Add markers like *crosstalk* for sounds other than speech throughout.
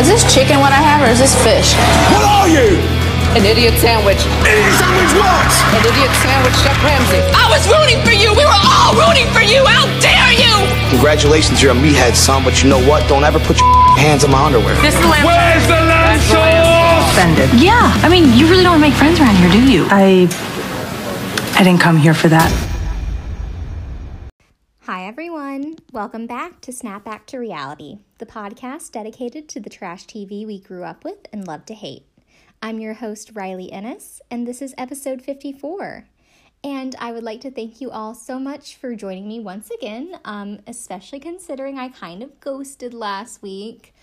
Is this chicken what I have, or is this fish? What are you? An idiot sandwich. Idiot sandwich what? An idiot sandwich, Chef Ramsay. I was rooting for you. We were all rooting for you. How dare you? Congratulations, you're a meathead, son, but you know what? Don't ever put your *laughs* hands on my underwear. This is the lamb Where's the lamb That's the lamb sauce? offended. Yeah, I mean, you really don't make friends around here, do you? I I didn't come here for that. Hi, everyone. Welcome back to Snap Back to Reality, the podcast dedicated to the trash TV we grew up with and love to hate. I'm your host, Riley Ennis, and this is episode 54. And I would like to thank you all so much for joining me once again, um, especially considering I kind of ghosted last week.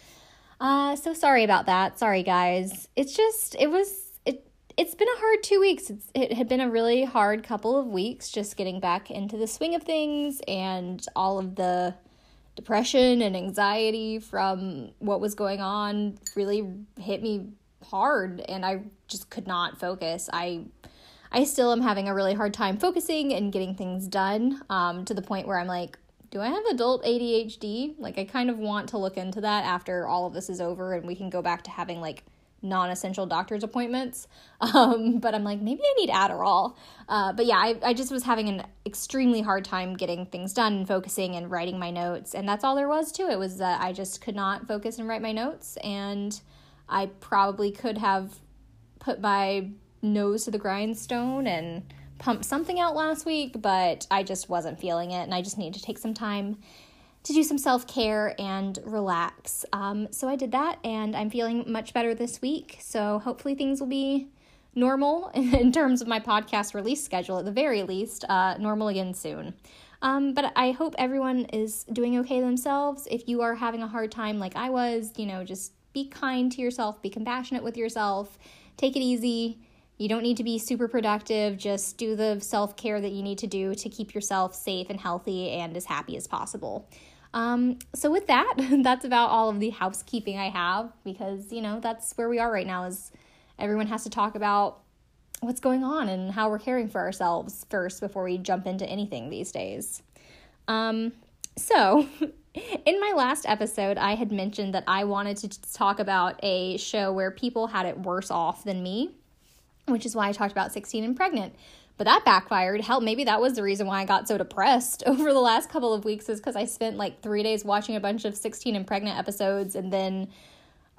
Uh, so sorry about that. Sorry, guys. It's just, it was, it, it's been a hard two weeks. It's, it had been a really hard couple of weeks just getting back into the swing of things and all of the depression and anxiety from what was going on really hit me hard and I just could not focus. I I still am having a really hard time focusing and getting things done um, to the point where I'm like, do I have adult ADHD? Like, I kind of want to look into that after all of this is over and we can go back to having like non essential doctor's appointments. *laughs* Um, but I'm like, maybe I need Adderall. Uh, but yeah, I, I just was having an extremely hard time getting things done and focusing and writing my notes. And that's all there was to it was that I just could not focus and write my notes. And I probably could have put my nose to the grindstone and pumped something out last week, but I just wasn't feeling it, and I just needed to take some time to do some self care and relax. Um, so I did that, and I'm feeling much better this week. So hopefully things will be normal *laughs* in terms of my podcast release schedule, at the very least, uh, normal again soon. Um, but I hope everyone is doing okay themselves. If you are having a hard time like I was, you know, just be kind to yourself, be compassionate with yourself, take it easy. You don't need to be super productive. Just do the self care that you need to do to keep yourself safe and healthy and as happy as possible. Um, so with that, *laughs* that's about all of the housekeeping I have because you know that's where we are right now. Is everyone has to talk about what's going on and how we're caring for ourselves first before we jump into anything these days. Um, so, *laughs* in my last episode, I had mentioned that I wanted to talk about a show where people had it worse off than me, which is why I talked about 16 and pregnant. But that backfired. Hell, maybe that was the reason why I got so depressed *laughs* over the last couple of weeks, is because I spent like three days watching a bunch of 16 and pregnant episodes and then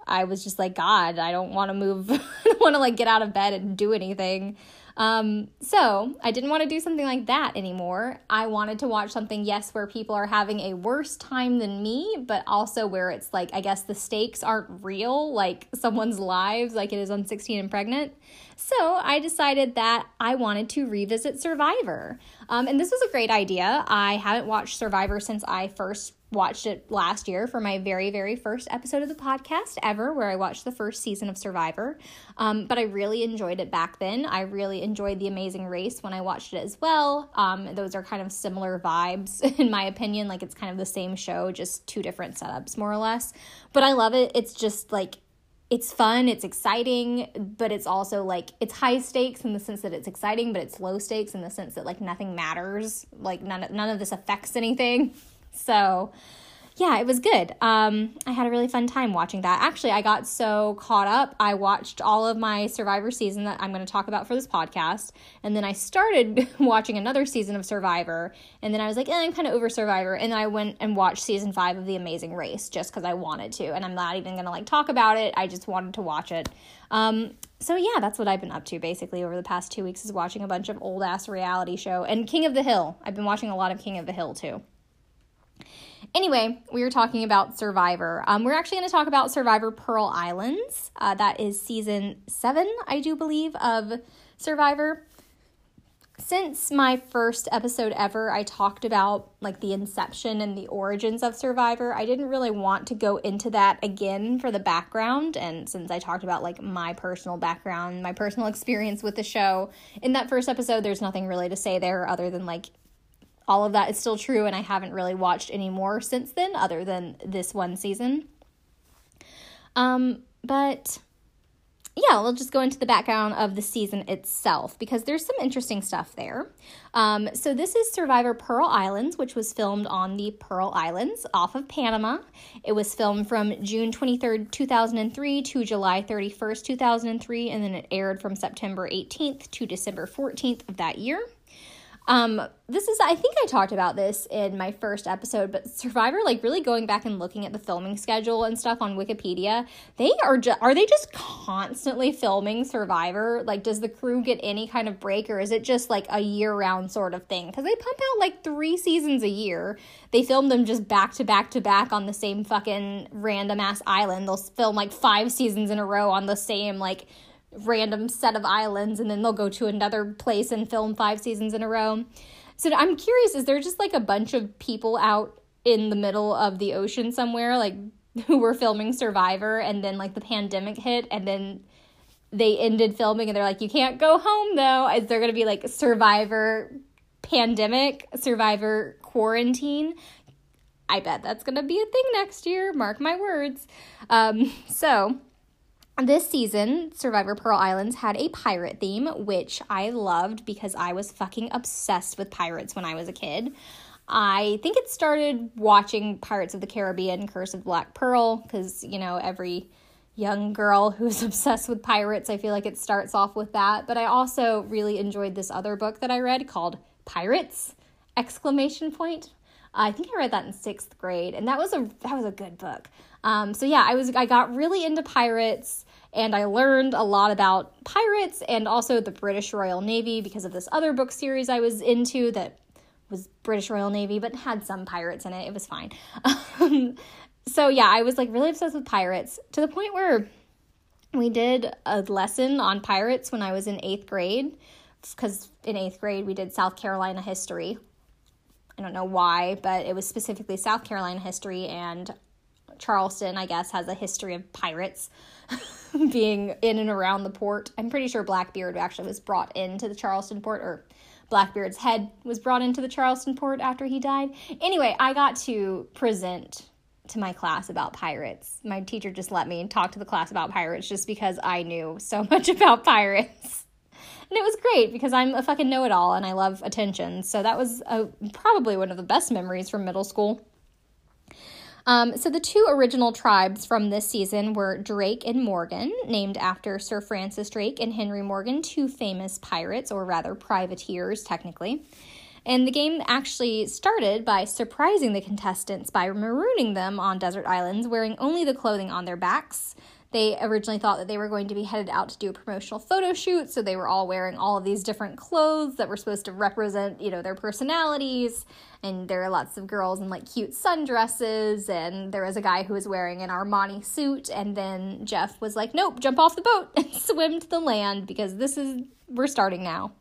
I was just like, God, I don't want to move. *laughs* I don't want to like get out of bed and do anything. Um, so I didn't want to do something like that anymore. I wanted to watch something, yes, where people are having a worse time than me, but also where it's like, I guess the stakes aren't real, like someone's lives, like it is on 16 and pregnant. So I decided that I wanted to revisit Survivor. Um, and this was a great idea. I haven't watched Survivor since I first watched it last year for my very, very first episode of the podcast ever, where I watched the first season of Survivor. Um, but I really enjoyed it back then. I really enjoyed The Amazing Race when I watched it as well. Um, those are kind of similar vibes, *laughs* in my opinion. Like it's kind of the same show, just two different setups, more or less. But I love it. It's just like, it's fun, it's exciting, but it's also like it's high stakes in the sense that it's exciting, but it's low stakes in the sense that like nothing matters, like none none of this affects anything. *laughs* So, yeah, it was good. Um, I had a really fun time watching that. Actually, I got so caught up. I watched all of my Survivor season that I'm going to talk about for this podcast. And then I started *laughs* watching another season of Survivor. And then I was like, eh, I'm kind of over Survivor. And then I went and watched season five of The Amazing Race just because I wanted to. And I'm not even going to like talk about it. I just wanted to watch it. Um, so yeah, that's what I've been up to basically over the past two weeks is watching a bunch of old ass reality show and King of the Hill. I've been watching a lot of King of the Hill too. Anyway, we were talking about Survivor. Um, we're actually going to talk about Survivor Pearl Islands. Uh, that is season seven, I do believe, of Survivor. Since my first episode ever, I talked about like the inception and the origins of Survivor. I didn't really want to go into that again for the background. And since I talked about like my personal background, my personal experience with the show, in that first episode, there's nothing really to say there other than like all of that is still true, and I haven't really watched any more since then, other than this one season. Um, but yeah, we'll just go into the background of the season itself because there's some interesting stuff there. Um, so, this is Survivor Pearl Islands, which was filmed on the Pearl Islands off of Panama. It was filmed from June 23rd, 2003 to July 31st, 2003, and then it aired from September 18th to December 14th of that year. Um, this is I think I talked about this in my first episode, but Survivor, like really going back and looking at the filming schedule and stuff on Wikipedia, they are just are they just constantly filming Survivor? Like, does the crew get any kind of break, or is it just like a year round sort of thing? Because they pump out like three seasons a year. They film them just back to back to back on the same fucking random ass island. They'll film like five seasons in a row on the same like random set of islands and then they'll go to another place and film five seasons in a row. So I'm curious is there just like a bunch of people out in the middle of the ocean somewhere like *laughs* who were filming Survivor and then like the pandemic hit and then they ended filming and they're like you can't go home though. Is there going to be like Survivor pandemic, Survivor quarantine? I bet that's going to be a thing next year. Mark my words. Um, *laughs* so, this season, Survivor Pearl Islands had a pirate theme, which I loved because I was fucking obsessed with pirates when I was a kid. I think it started watching Pirates of the Caribbean Curse of Black Pearl because, you know, every young girl *laughs* who's obsessed with pirates, I feel like it starts off with that. But I also really enjoyed this other book that I read called Pirates! Exclamation point. I think I read that in sixth grade, and that was a that was a good book. Um, so yeah, I was I got really into pirates and I learned a lot about pirates and also the British Royal Navy because of this other book series I was into that was British Royal Navy but had some pirates in it. It was fine. *laughs* Um, so yeah, I was like really obsessed with pirates to the point where we did a lesson on pirates when I was in eighth grade because in eighth grade we did South Carolina history. I don't know why, but it was specifically South Carolina history and Charleston, I guess, has a history of pirates. *laughs* being in and around the port. I'm pretty sure Blackbeard actually was brought into the Charleston port, or Blackbeard's head was brought into the Charleston port after he died. Anyway, I got to present to my class about pirates. My teacher just let me talk to the class about pirates just because I knew so *laughs* much about pirates. And it was great because I'm a fucking know it all and I love attention. So that was a, probably one of the best memories from middle school. Um, so the two original tribes from this season were Drake and Morgan, named after Sir Francis Drake and Henry Morgan, two famous pirates, or rather privateers, technically. And the game actually started by surprising the contestants by marooning them on desert islands, wearing only the clothing on their backs. They originally thought that they were going to be headed out to do a promotional photo shoot, so they were all wearing all of these different clothes that were supposed to represent, you know, their personalities. And there are lots of girls in like cute sundresses, and there was a guy who was wearing an Armani suit. And then Jeff was like, "Nope, jump off the boat *laughs* and swim to the land because this is we're starting now."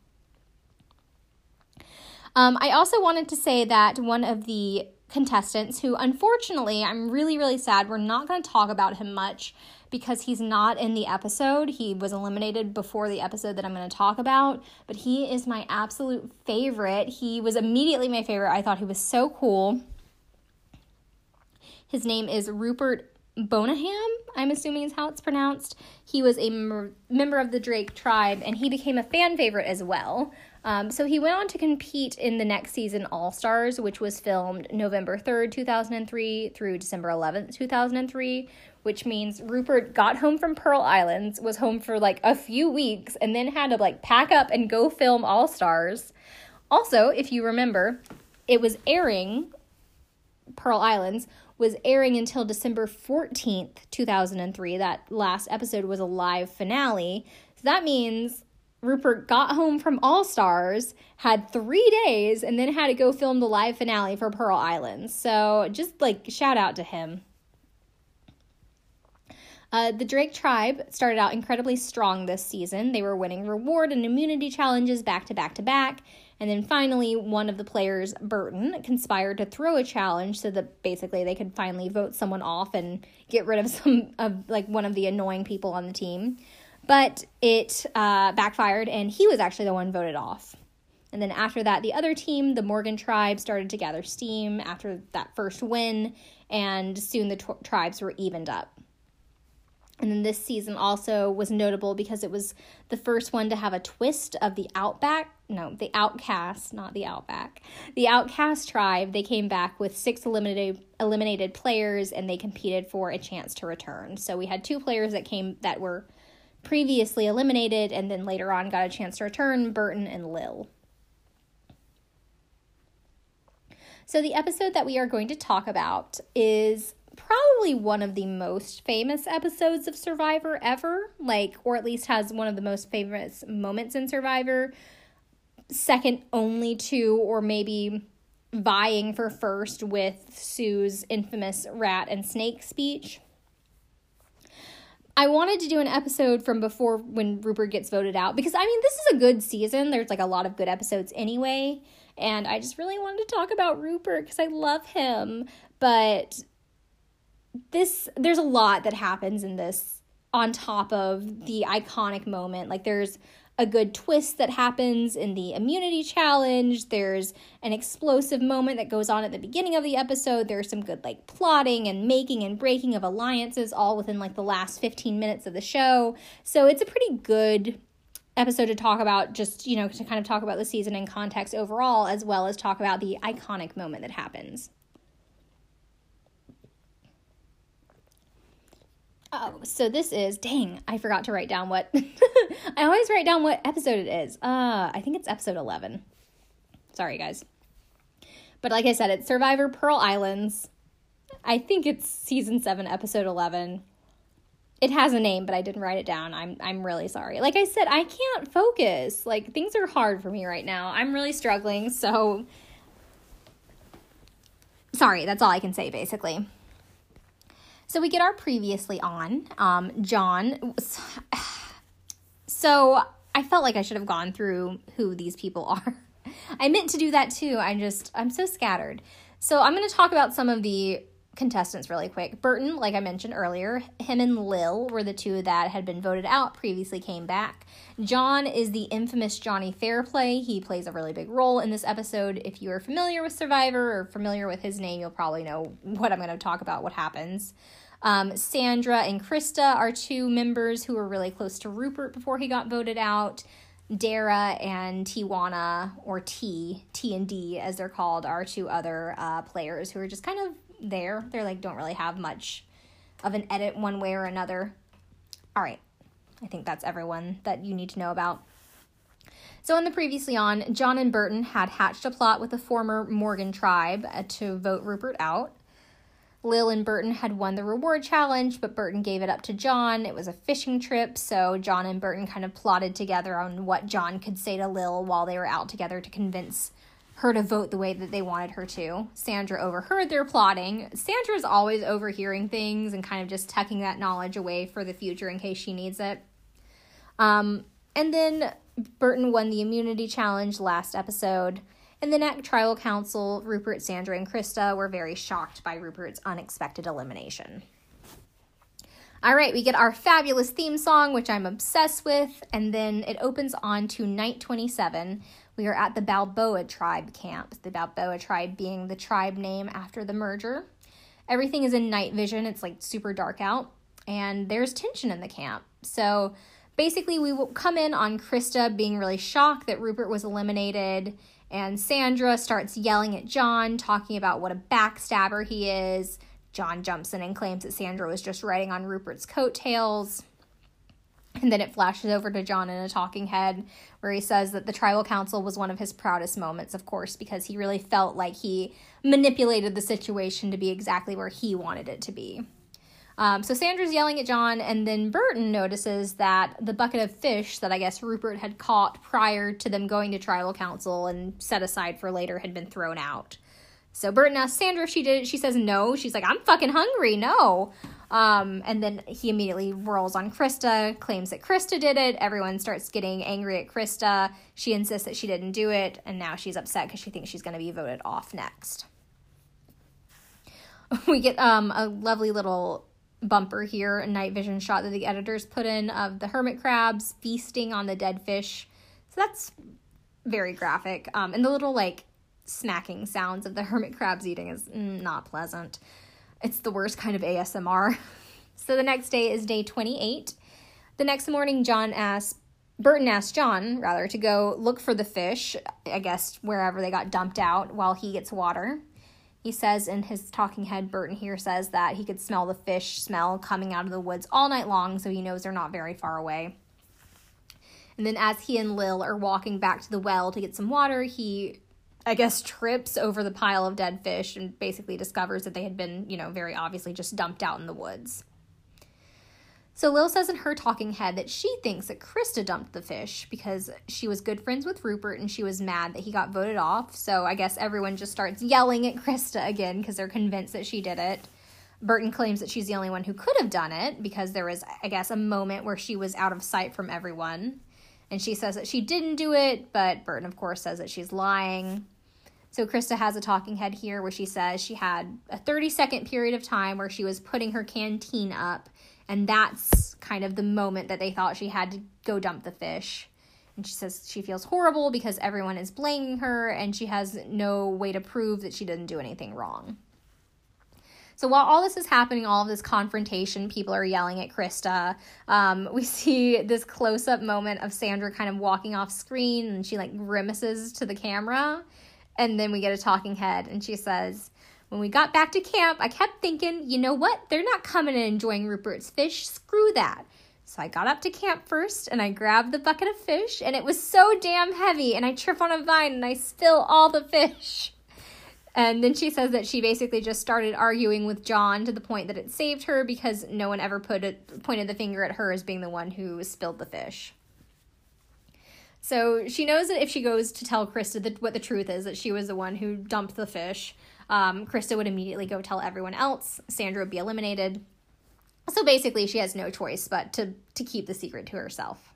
Um, I also wanted to say that one of the contestants, who unfortunately I'm really, really sad, we're not going to talk about him much because he's not in the episode. He was eliminated before the episode that I'm going to talk about, but he is my absolute favorite. He was immediately my favorite. I thought he was so cool. His name is Rupert Bonaham, I'm assuming is how it's pronounced. He was a m- member of the Drake tribe and he became a fan favorite as well. Um, so he went on to compete in the next season All Stars, which was filmed November 3rd, 2003 through December 11th, 2003, which means Rupert got home from Pearl Islands, was home for like a few weeks, and then had to like pack up and go film All Stars. Also, if you remember, it was airing, Pearl Islands was airing until December 14th, 2003. That last episode was a live finale. So that means Rupert got home from All Stars, had three days, and then had to go film the live finale for Pearl Islands. So just like shout out to him. Uh, the Drake tribe started out incredibly strong this season. They were winning reward and immunity challenges back to back to back. And then finally, one of the players, Burton, conspired to throw a challenge so that basically they could finally vote someone off and get rid of some of like one of the annoying people on the team. But it uh, backfired, and he was actually the one voted off. And then after that, the other team, the Morgan tribe, started to gather steam after that first win, and soon the t- tribes were evened up. And then this season also was notable because it was the first one to have a twist of the Outback, no, the Outcast, not the Outback. The Outcast tribe, they came back with six eliminated eliminated players and they competed for a chance to return. So we had two players that came that were previously eliminated and then later on got a chance to return, Burton and Lil. So the episode that we are going to talk about is probably one of the most famous episodes of Survivor ever, like, or at least has one of the most famous moments in Survivor, second only to, or maybe vying for first with Sue's infamous rat and snake speech. I wanted to do an episode from before when Rupert gets voted out because I mean, this is a good season. There's like a lot of good episodes anyway. And I just really wanted to talk about Rupert because I love him. But this there's a lot that happens in this on top of the iconic moment. Like there's a good twist that happens in the immunity challenge. There's an explosive moment that goes on at the beginning of the episode. There's some good like plotting and making and breaking of alliances all within like the last 15 minutes of the show. So it's a pretty good episode to talk about just, you know, to kind of talk about the season in context overall as well as talk about the iconic moment that happens. Oh, so this is dang, I forgot to write down what *laughs* I always write down what episode it is. Uh, I think it's episode 11. Sorry, guys. But like I said, it's Survivor Pearl Islands. I think it's season 7, episode 11. It has a name, but I didn't write it down. I'm I'm really sorry. Like I said, I can't focus. Like things are hard for me right now. I'm really struggling, so sorry, that's all I can say basically. So we get our previously on, um, John. *sighs* So I felt like I should have gone through who these people *laughs* are. I meant to do that too. I just, I'm so scattered. So I'm going to talk about some of the contestants really quick. Burton, like I mentioned earlier, him and Lil were the two that had been voted out, previously came back. John is the infamous Johnny Fairplay. He plays a really big role in this episode. If you are familiar with Survivor or familiar with his name, you'll probably know what I'm going to talk about, what happens. Um, Sandra and Krista are two members who were really close to Rupert before he got voted out. Dara and Tijuana, or T, T and D as they're called, are two other uh, players who are just kind of there. They're like, don't really have much of an edit one way or another. All right. I think that's everyone that you need to know about. So, in the previously on, John and Burton had hatched a plot with the former Morgan tribe uh, to vote Rupert out. Lil and Burton had won the reward challenge, but Burton gave it up to John. It was a fishing trip, so John and Burton kind of plotted together on what John could say to Lil while they were out together to convince her to vote the way that they wanted her to. Sandra overheard their plotting. Sandra's always overhearing things and kind of just tucking that knowledge away for the future in case she needs it. Um, and then Burton won the immunity challenge last episode. In the next tribal council, Rupert, Sandra, and Krista were very shocked by Rupert's unexpected elimination. All right, we get our fabulous theme song, which I'm obsessed with, and then it opens on to night 27. We are at the Balboa tribe camp, the Balboa tribe being the tribe name after the merger. Everything is in night vision, it's like super dark out, and there's tension in the camp. So basically, we will come in on Krista being really shocked that Rupert was eliminated and Sandra starts yelling at John, talking about what a backstabber he is. John jumps in and claims that Sandra was just riding on Rupert's coattails. And then it flashes over to John in a talking head where he says that the tribal council was one of his proudest moments, of course, because he really felt like he manipulated the situation to be exactly where he wanted it to be. Um, so Sandra's yelling at John, and then Burton notices that the bucket of fish that I guess Rupert had caught prior to them going to tribal council and set aside for later had been thrown out. So Burton asks Sandra if she did it. She says no. She's like, I'm fucking hungry. No. Um, and then he immediately rolls on Krista, claims that Krista did it. Everyone starts getting angry at Krista. She insists that she didn't do it, and now she's upset because she thinks she's going to be voted off next. *laughs* We get um, a lovely little bumper here, a night vision shot that the editors put in of the hermit crabs feasting on the dead fish. So that's very graphic. Um, and the little like smacking sounds of the hermit crabs eating is not pleasant. It's the worst kind of ASMR. *laughs* So the next day is day 28. The next morning, John asks, Burton asks John, rather, to go look for the fish, I guess wherever they got dumped out, while he gets water. He says in his talking head, Burton here says that he could smell the fish smell coming out of the woods all night long, so he knows they're not very far away. And then as he and Lil are walking back to the well to get some water, he I guess trips over the pile of dead fish and basically discovers that they had been, you know, very obviously just dumped out in the woods. So Lil says in her talking head that she thinks that Krista dumped the fish because she was good friends with Rupert and she was mad that he got voted off. So I guess everyone just starts yelling at Krista again because they're convinced that she did it. Burton claims that she's the only one who could have done it because there was, I guess, a moment where she was out of sight from everyone. And she says that she didn't do it, but Burton, of course, says that she's lying. So Krista has a talking head here where she says she had a 30 second period of time where she was putting her canteen up, and that's kind of the moment that they thought she had to go dump the fish. And she says she feels horrible because everyone is blaming her and she has no way to prove that she didn't do anything wrong. So while all this is happening, all of this confrontation, people are yelling at Krista. Um, we *laughs* see this close up moment of Sandra kind of walking off screen and she like grimaces to the camera. And then we get a talking head, and she says, When we got back to camp, I kept thinking, you know what? They're not coming and enjoying Rupert's fish. Screw that. So I got up to camp first and I grabbed the bucket of fish, and it was so damn heavy, and I trip on a vine and I spill all the fish. *laughs* And then she says that she basically just started arguing with John to the point that it saved her because no one ever put it, pointed the finger at her as being the one who spilled the fish. So she knows that if she goes to tell Krista what the truth is, that she was the one who dumped the fish, um, Krista would immediately go tell everyone else. Sandra would be eliminated. So basically, she has no choice but to, to keep the secret to herself.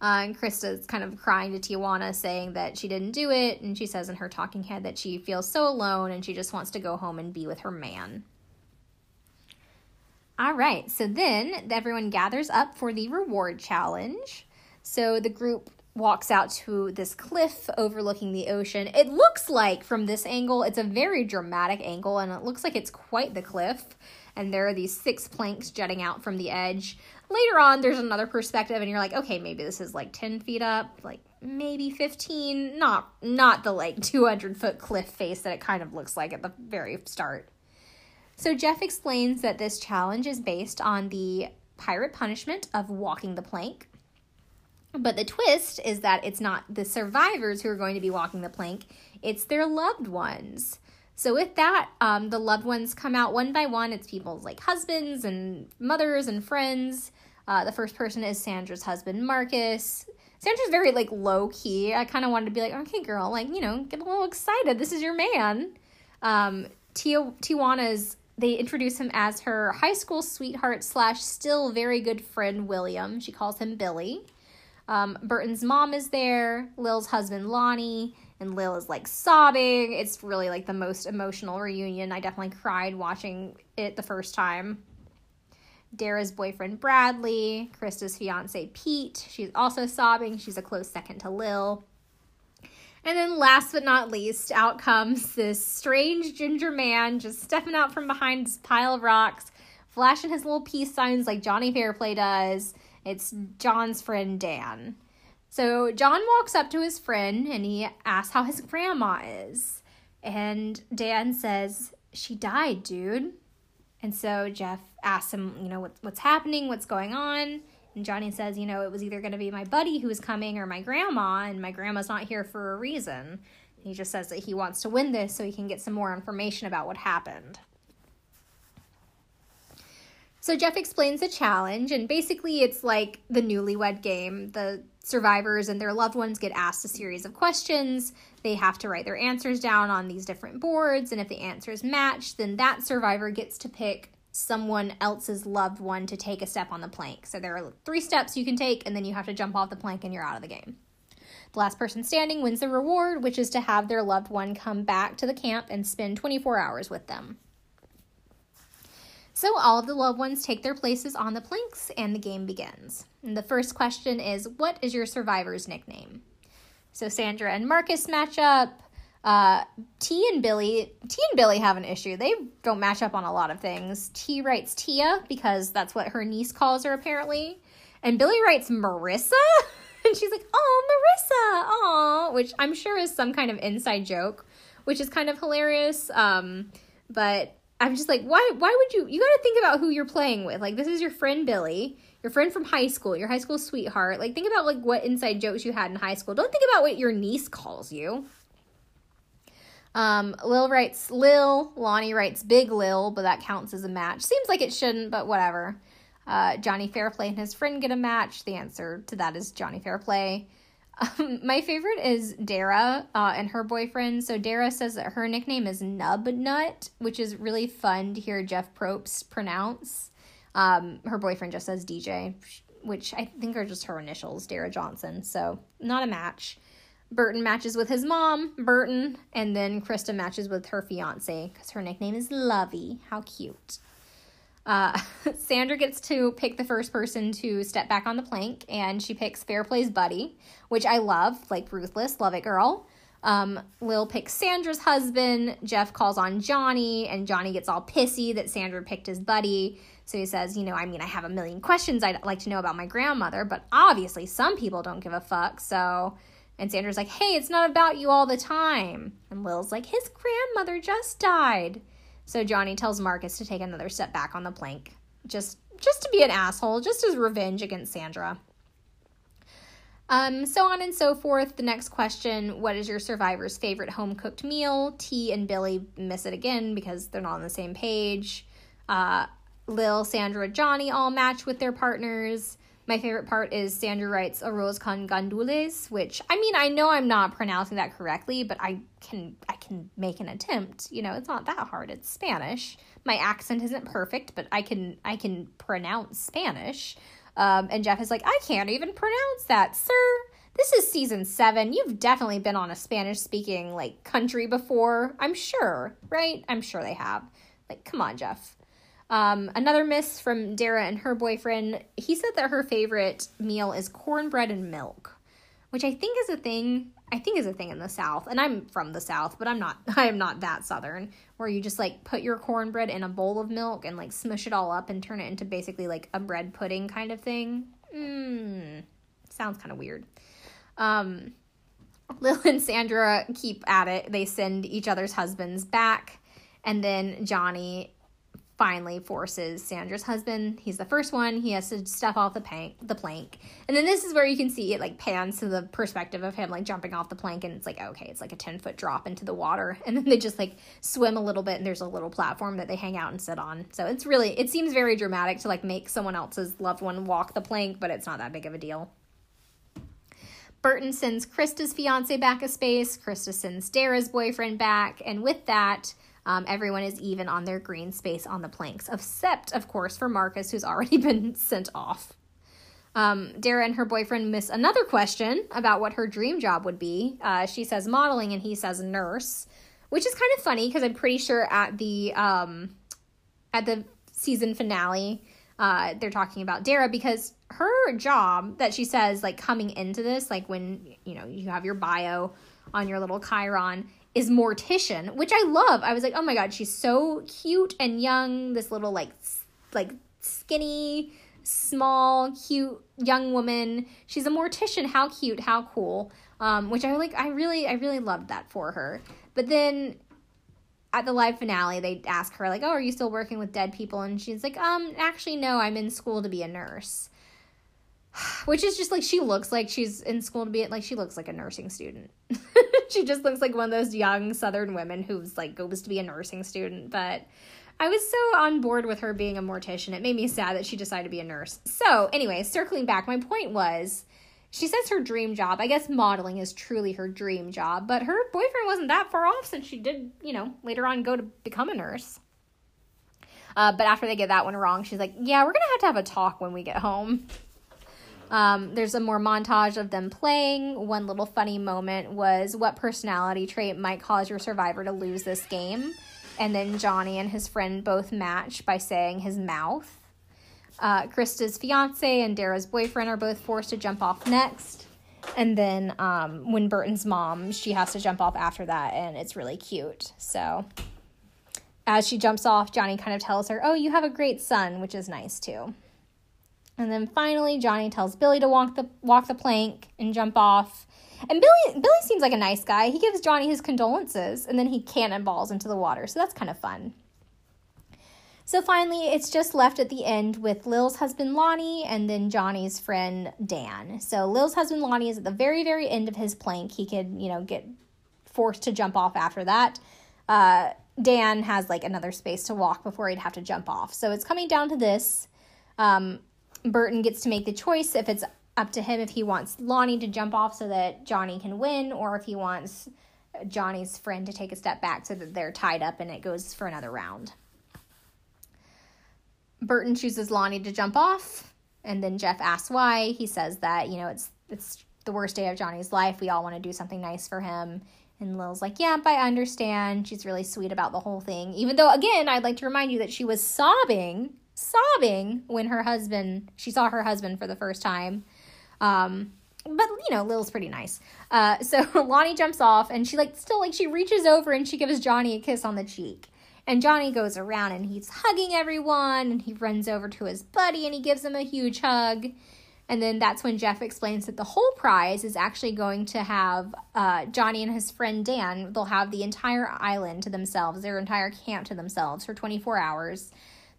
Uh, and Krista's kind of crying to Tijuana, saying that she didn't do it. And she says in her talking head that she feels so alone and she just wants to go home and be with her man. All right, so then everyone gathers up for the reward challenge. So the group walks out to this cliff overlooking the ocean. It looks like from this angle, it's a very dramatic angle, and it looks like it's quite the cliff. And there are these six planks jutting out from the edge. Later on, there's another perspective, and you're like, okay, maybe this is like 10 feet up, like maybe 15. Not not the like 200 foot cliff face that it kind of looks like at the very start. So Jeff explains that this challenge is based on the pirate punishment of walking the plank. But the twist is that it's not the survivors who are going to be walking the plank, it's their loved ones. So with that, um, the loved ones come out one by one. It's people's like husbands and mothers and friends. Uh, the first person is Sandra's husband, Marcus. Sandra's very like low key. I kind of wanted to be like, okay, girl, like you know, get a little excited. This is your man. Um, Tijuana's they introduce him as her high school sweetheart slash still very good friend William. She calls him Billy. Um, Burton's mom is there, Lil's husband Lonnie, and Lil is like sobbing. It's really like the most emotional reunion. I definitely cried watching it the first time. Dara's boyfriend Bradley, Krista's fiance Pete. She's also sobbing. She's a close second to Lil. And then last but not least, out comes this strange ginger man just stepping out from behind this pile of rocks, flashing his little peace signs like Johnny Fairplay does. It's John's friend Dan. So John walks up to his friend and he asks how his grandma is. And Dan says, She died, dude. And so Jeff asks him, you know, what, what's happening, what's going on. And Johnny says, you know, it was either going to be my buddy who was coming or my grandma, and my grandma's not here for a reason. He just says that he wants to win this so he can get some more information about what happened. So Jeff explains the challenge, and basically it's like the newlywed game. The survivors and their loved ones get asked a series of questions. They have to write their answers down on these different boards, and if the answers match, then that survivor gets to pick someone else's loved one to take a step on the plank. So there are three steps you can take, and then you have to jump off the plank and you're out of the game. The last person standing wins the reward, which is to have their loved one come back to the camp and spend 24 hours with them. So all of the loved ones take their places on the planks and the game begins. And the first question is What is your survivor's nickname? So Sandra and Marcus match up. Uh, T and Billy, T and Billy have an issue. They don't match up on a lot of things. T writes Tia because that's what her niece calls her apparently, and Billy writes Marissa, *laughs* and she's like, "Oh, Marissa, oh," which I'm sure is some kind of inside joke, which is kind of hilarious. Um, but I'm just like, why? Why would you? You got to think about who you're playing with. Like, this is your friend Billy, your friend from high school, your high school sweetheart. Like, think about like what inside jokes you had in high school. Don't think about what your niece calls you. Um, Lil writes Lil, Lonnie writes Big Lil, but that counts as a match. Seems like it shouldn't, but whatever. Uh, Johnny Fairplay and his friend get a match. The answer to that is Johnny Fairplay. Um, my favorite is Dara uh, and her boyfriend. So Dara says that her nickname is Nub Nut, which is really fun to hear Jeff Probst pronounce. Um, her boyfriend just says DJ, which I think are just her initials, Dara Johnson. So not a match. Burton matches with his mom, Burton, and then Krista matches with her fiance because her nickname is Lovey. How cute. Uh, *laughs* Sandra gets to pick the first person to step back on the plank, and she picks Fairplay's buddy, which I love, like ruthless, love it, girl. Um, Lil picks Sandra's husband. Jeff calls on Johnny, and Johnny gets all pissy that Sandra picked his buddy. So he says, You know, I mean, I have a million questions I'd like to know about my grandmother, but obviously some people don't give a fuck, so and Sandra's like, hey, it's not about you all the time. And Lil's like, his grandmother just died. So Johnny tells Marcus to take another step back on the plank. Just just to be an asshole, just as revenge against Sandra. Um, so on and so forth. The next question What is your survivor's favorite home cooked meal? T and Billy miss it again because they're not on the same page. Uh, Lil, Sandra, Johnny all match with their partners. My favorite part is Sandra writes arroz con gandules, which I mean I know I'm not pronouncing that correctly, but I can I can make an attempt. You know, it's not that hard. It's Spanish. My accent isn't perfect, but I can I can pronounce Spanish. Um, and Jeff is like, I can't even pronounce that, sir. This is season seven. You've definitely been on a Spanish speaking like country before. I'm sure, right? I'm sure they have. Like, come on, Jeff. Um, another miss from Dara and her boyfriend. He said that her favorite meal is cornbread and milk, which I think is a thing. I think is a thing in the South, and I'm from the South, but I'm not. *laughs* I am not that Southern. Where you just like put your cornbread in a bowl of milk and like smush it all up and turn it into basically like a bread pudding kind of thing. Mmm, sounds kind of weird. Um, *laughs* Lil and Sandra keep at it. They send each other's husbands back, and then Johnny finally forces Sandra's husband. He's the first one. He has to step off the plank, the plank, and then this is where you can see it like pans to the perspective of him like jumping off the plank, and it's like okay, it's like a ten foot drop into the water, *laughs* and then they just like swim a little bit, and there's a little platform that they hang out and sit on. So it's really it seems very dramatic to like make someone else's loved one walk the plank, but it's not that big of a deal. Burton sends Krista's fiance back a space. Krista sends Dara's boyfriend back, and with that um, everyone is even on their green space on the planks, except, of course, for Marcus, who's *laughs* already been sent off. Um, Dara and her boyfriend miss another question about what her dream job would be. Uh, she says modeling, and he says nurse, which is kind of funny because I'm pretty sure at the um, at the season finale, uh, they're talking about Dara because her job that she says like coming into this, like when you know you have your bio on your little chyron, is Mortician, which I love. I was like, oh my god, she's so cute and young. This little like like skinny, small, cute young woman. She's a mortician. How cute, how cool. Um, which I like. I really, I really loved that for her. But then at the live finale, they ask her like, "Oh, are you still working with dead people?" And she's like, "Um, actually, no. I'm in school to be a nurse." *sighs* Which is just like she looks like she's in school to be like she looks like a nursing student. *laughs* she just looks like one of those young southern women who's like goes to be a nursing student, but I was so on board with her being a mortician. It made me sad that she decided to be a nurse. So, anyway, circling back, my point was she says her dream job. I guess modeling is truly her dream job, but her boyfriend wasn't that far off since she did, you know, later on go to become a nurse. Uh, but after they get that one wrong, she's like, yeah, we're going to have to have a talk when we get home. Um, there's a more montage of them playing. One little funny moment was what personality trait might cause your survivor to lose this game. And then Johnny and his friend both match by saying his mouth. Uh, Krista's fiance and Dara's boyfriend are both forced to jump off next. And then um, when Burton's mom, she has to jump off after that, and it's really cute. So as she jumps off, Johnny kind of tells her, Oh, you have a great son, which is nice too. And then finally, Johnny tells Billy to walk the walk the plank and jump off. And Billy Billy seems like a nice guy. He gives Johnny his condolences and then he cannonballs into the water. So that's kind of fun. So finally, it's just left at the end with Lil's husband Lonnie and then Johnny's friend Dan. So Lil's husband Lonnie is at the very very end of his plank. He could, you know, get forced to jump off after that. Uh, Dan has like another space to walk before he'd have to jump off. So it's coming down to this. Um, Burton gets to make the choice if it's up to him if he wants Lonnie to jump off so that Johnny can win, or if he wants Johnny's friend to take a step back so that they're tied up and it goes for another round. Burton chooses Lonnie to jump off, and then Jeff asks why. He says that, you know, it's it's the worst day of Johnny's life. We all want to do something nice for him. And Lil's like, Yep, I understand. She's really sweet about the whole thing. Even though, again, I'd like to remind you that she was sobbing sobbing when her husband she saw her husband for the first time. Um but you know lil's pretty nice. Uh *laughs* so lonnie jumps off and she like still like she reaches over and she gives johnny a kiss on the cheek. And johnny goes around and he's hugging everyone and he runs over to his buddy and he gives him a huge hug. And then that's when jeff explains that the whole prize is actually going to have uh, johnny and his friend dan. They'll have the entire island to themselves their entire camp to themselves for 24 hours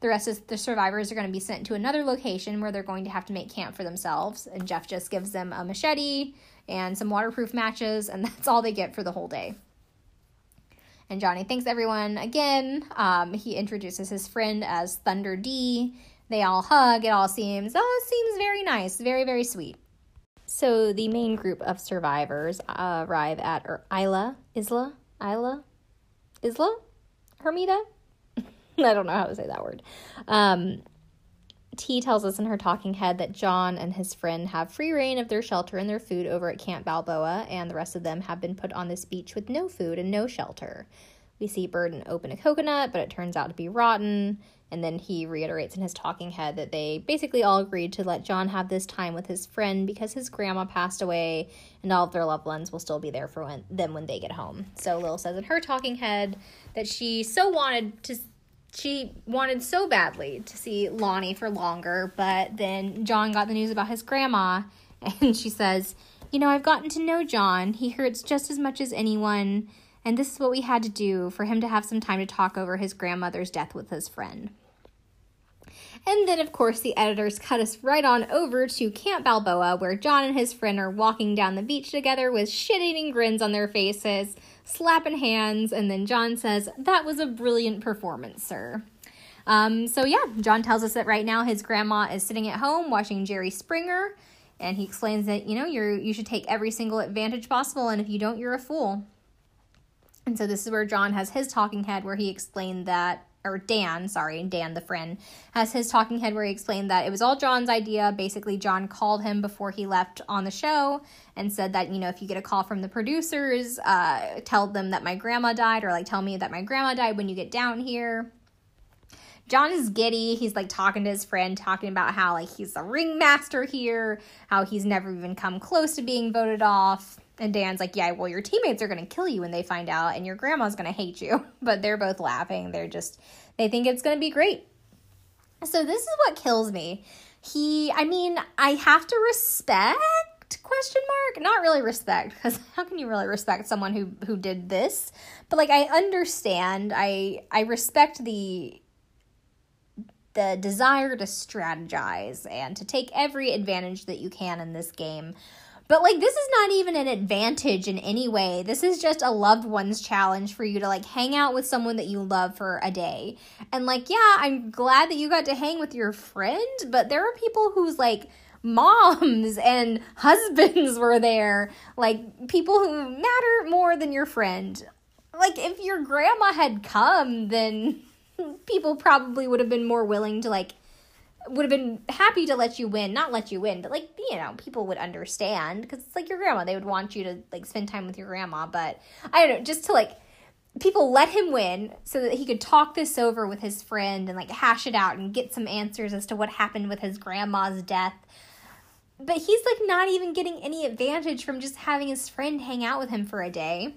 the rest of the survivors are going to be sent to another location where they're going to have to make camp for themselves. And Jeff just gives them a machete and some waterproof matches, and *laughs* that's all they get for the whole day. And Johnny thanks everyone again. Um, he introduces his friend as Thunder D. They all hug. It all seems, oh, it seems very nice, very, very sweet. So the main group of survivors arrive at Isla, Isla, Isla, Isla, Hermita, *laughs* I don't know how to say that word. Um, T tells us in her talking head that John and his friend have free reign of their shelter and their food over at Camp Balboa, and the rest of them have been put on this beach with no food and no shelter. We see Burton open a coconut, but it turns out to be rotten. And then he reiterates in his talking head that they basically all agreed to let John have this time with his friend because his grandma passed away and all of their loved ones will still be there for when, them when they get home. So Lil says in her talking head that she so wanted to she wanted so badly to see Lonnie for longer, but then John got the news about his grandma, *laughs* and she says, You know, I've gotten to know John. He hurts just as much as anyone, and this is what we had to do for him to have some time to talk over his grandmother's death with his friend. And then, of course, the editors cut us right on over to Camp Balboa, where John and his friend are walking down the beach together with shit eating grins on their faces, slapping hands, and then John says, That was a brilliant performance, sir. Um, so, yeah, John tells us that right now his grandma is sitting at home watching Jerry Springer, and he explains that, you know, you're, you should take every single advantage possible, and if you don't, you're a fool. And so, this is where John has his talking head where he explained that or Dan, sorry, Dan the friend, has his talking head where he explained that it was all John's idea. Basically, John called him before he left on the show and said that, you know, if you get a call from the producers, uh, tell them that my grandma died, or like tell me that my grandma died when you get down here. John is giddy. He's like talking to his friend, talking about how like he's the ringmaster here, how he's never even come close to being voted off. And Dan's like, Yeah, well, your teammates are going to kill you when they find out, and your grandma's going to hate you. *laughs* But they're both laughing. They're just, they think it's going to be great. So, this is what kills me. He, I mean, I have to respect question mark not really respect because *laughs* how can you really respect someone who who did this but like i understand i i respect the the desire to strategize and to take every advantage that you can in this game but like this is not even an advantage in any way. This is just a loved one's challenge for you to like hang out with someone that you love for a day. And like, yeah, I'm glad that you got to hang with your friend, but there are people whose like moms *laughs* and husbands were there, like people who matter more than your friend. Like if your grandma had come, then *laughs* people probably would have been more willing to like would have been happy to let you win, not let you win, but like you know, people would understand because it's like your grandma. They would want you to like spend time with your grandma, but I don't know, just to like people let him win so that he could talk this over with his friend and like hash it out and get some answers as to what happened with his grandma's death. but he's like not even getting any advantage from just having his friend hang out with him for a day.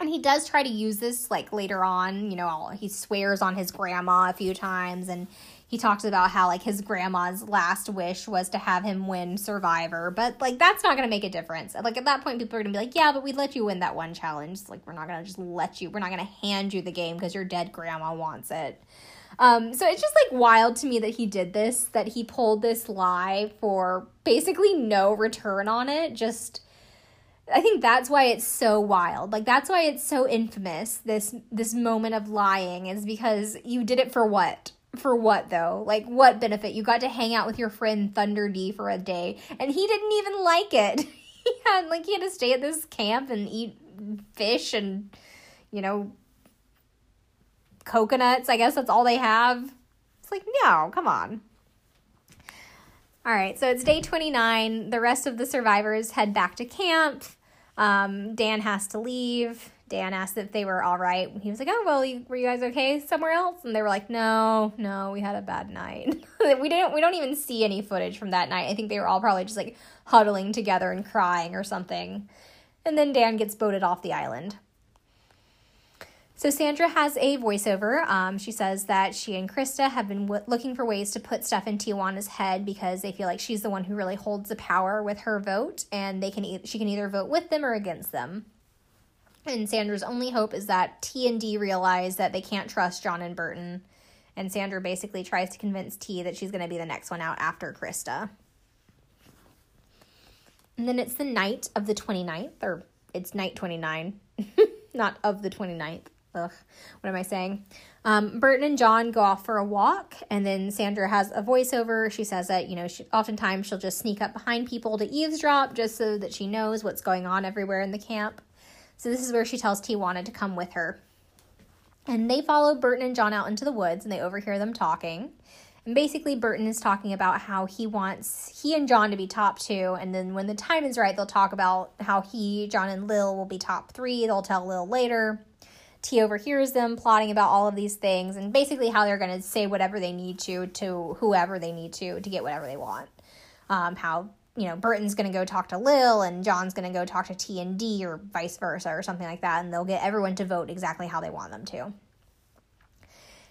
And he does try to use this like later on, you know, he swears on his grandma a few times and he talks about how like his grandma's last wish was to have him win survivor but like that's not gonna make a difference like at that point people are gonna be like yeah but we let you win that one challenge like we're not gonna just let you we're not gonna hand you the game because your dead grandma wants it um, so it's just like wild to me that he did this that he pulled this lie for basically no return on it just I think that's why it's so wild. Like that's why it's so infamous this this moment of lying is because you did it for what? For what though? Like what benefit? You got to hang out with your friend Thunder D for a day and he didn't even like it. *laughs* he had like he had to stay at this camp and eat fish and you know coconuts. I guess that's all they have. It's like, no, come on. All right, so it's day 29. The rest of the survivors head back to camp. Um, Dan has to leave. Dan asked if they were all right. He was like, "Oh well, were you guys okay somewhere else?" And they were like, "No, no, we had a bad night. *laughs* we didn't. We don't even see any footage from that night. I think they were all probably just like huddling together and crying or something." And then Dan gets boated off the island. So Sandra has a voiceover. Um, she says that she and Christa have been w- looking for ways to put stuff in Tijuana's head because they feel like she's the one who really holds the power with her vote, and they can e- she can either vote with them or against them. And Sandra's only hope is that T and D realize that they can't trust Jon and Burton. And Sandra basically tries to convince T that she's going to be the next one out after Christa. And then it's the night of the 29th, or it's night 29, *laughs* not of the 29th. Ugh, what am I saying? Um, Burton and John go off for a walk, and then Sandra has a voiceover. She says that, you know, she, oftentimes she'll just sneak up behind people to eavesdrop just so that she knows what's going on everywhere in the camp. So this is where she tells Tijuana to come with her. And they follow Burton and Jon out into the woods and they overhear them talking. And basically, Burton is talking about how he wants he and Jon to be top two. And then when the time is right, they'll talk about how he, Jon, and Lil will be top three. They'll tell Lil later. T overhears them plotting about all of these things and basically how they're going to say whatever they need to to whoever they need to to get whatever they want. Um, how you know, Burton's going to go talk to Lil and Jon's going to go talk to T and D or vice versa or something like that, and they'll get everyone to vote exactly how they want them to.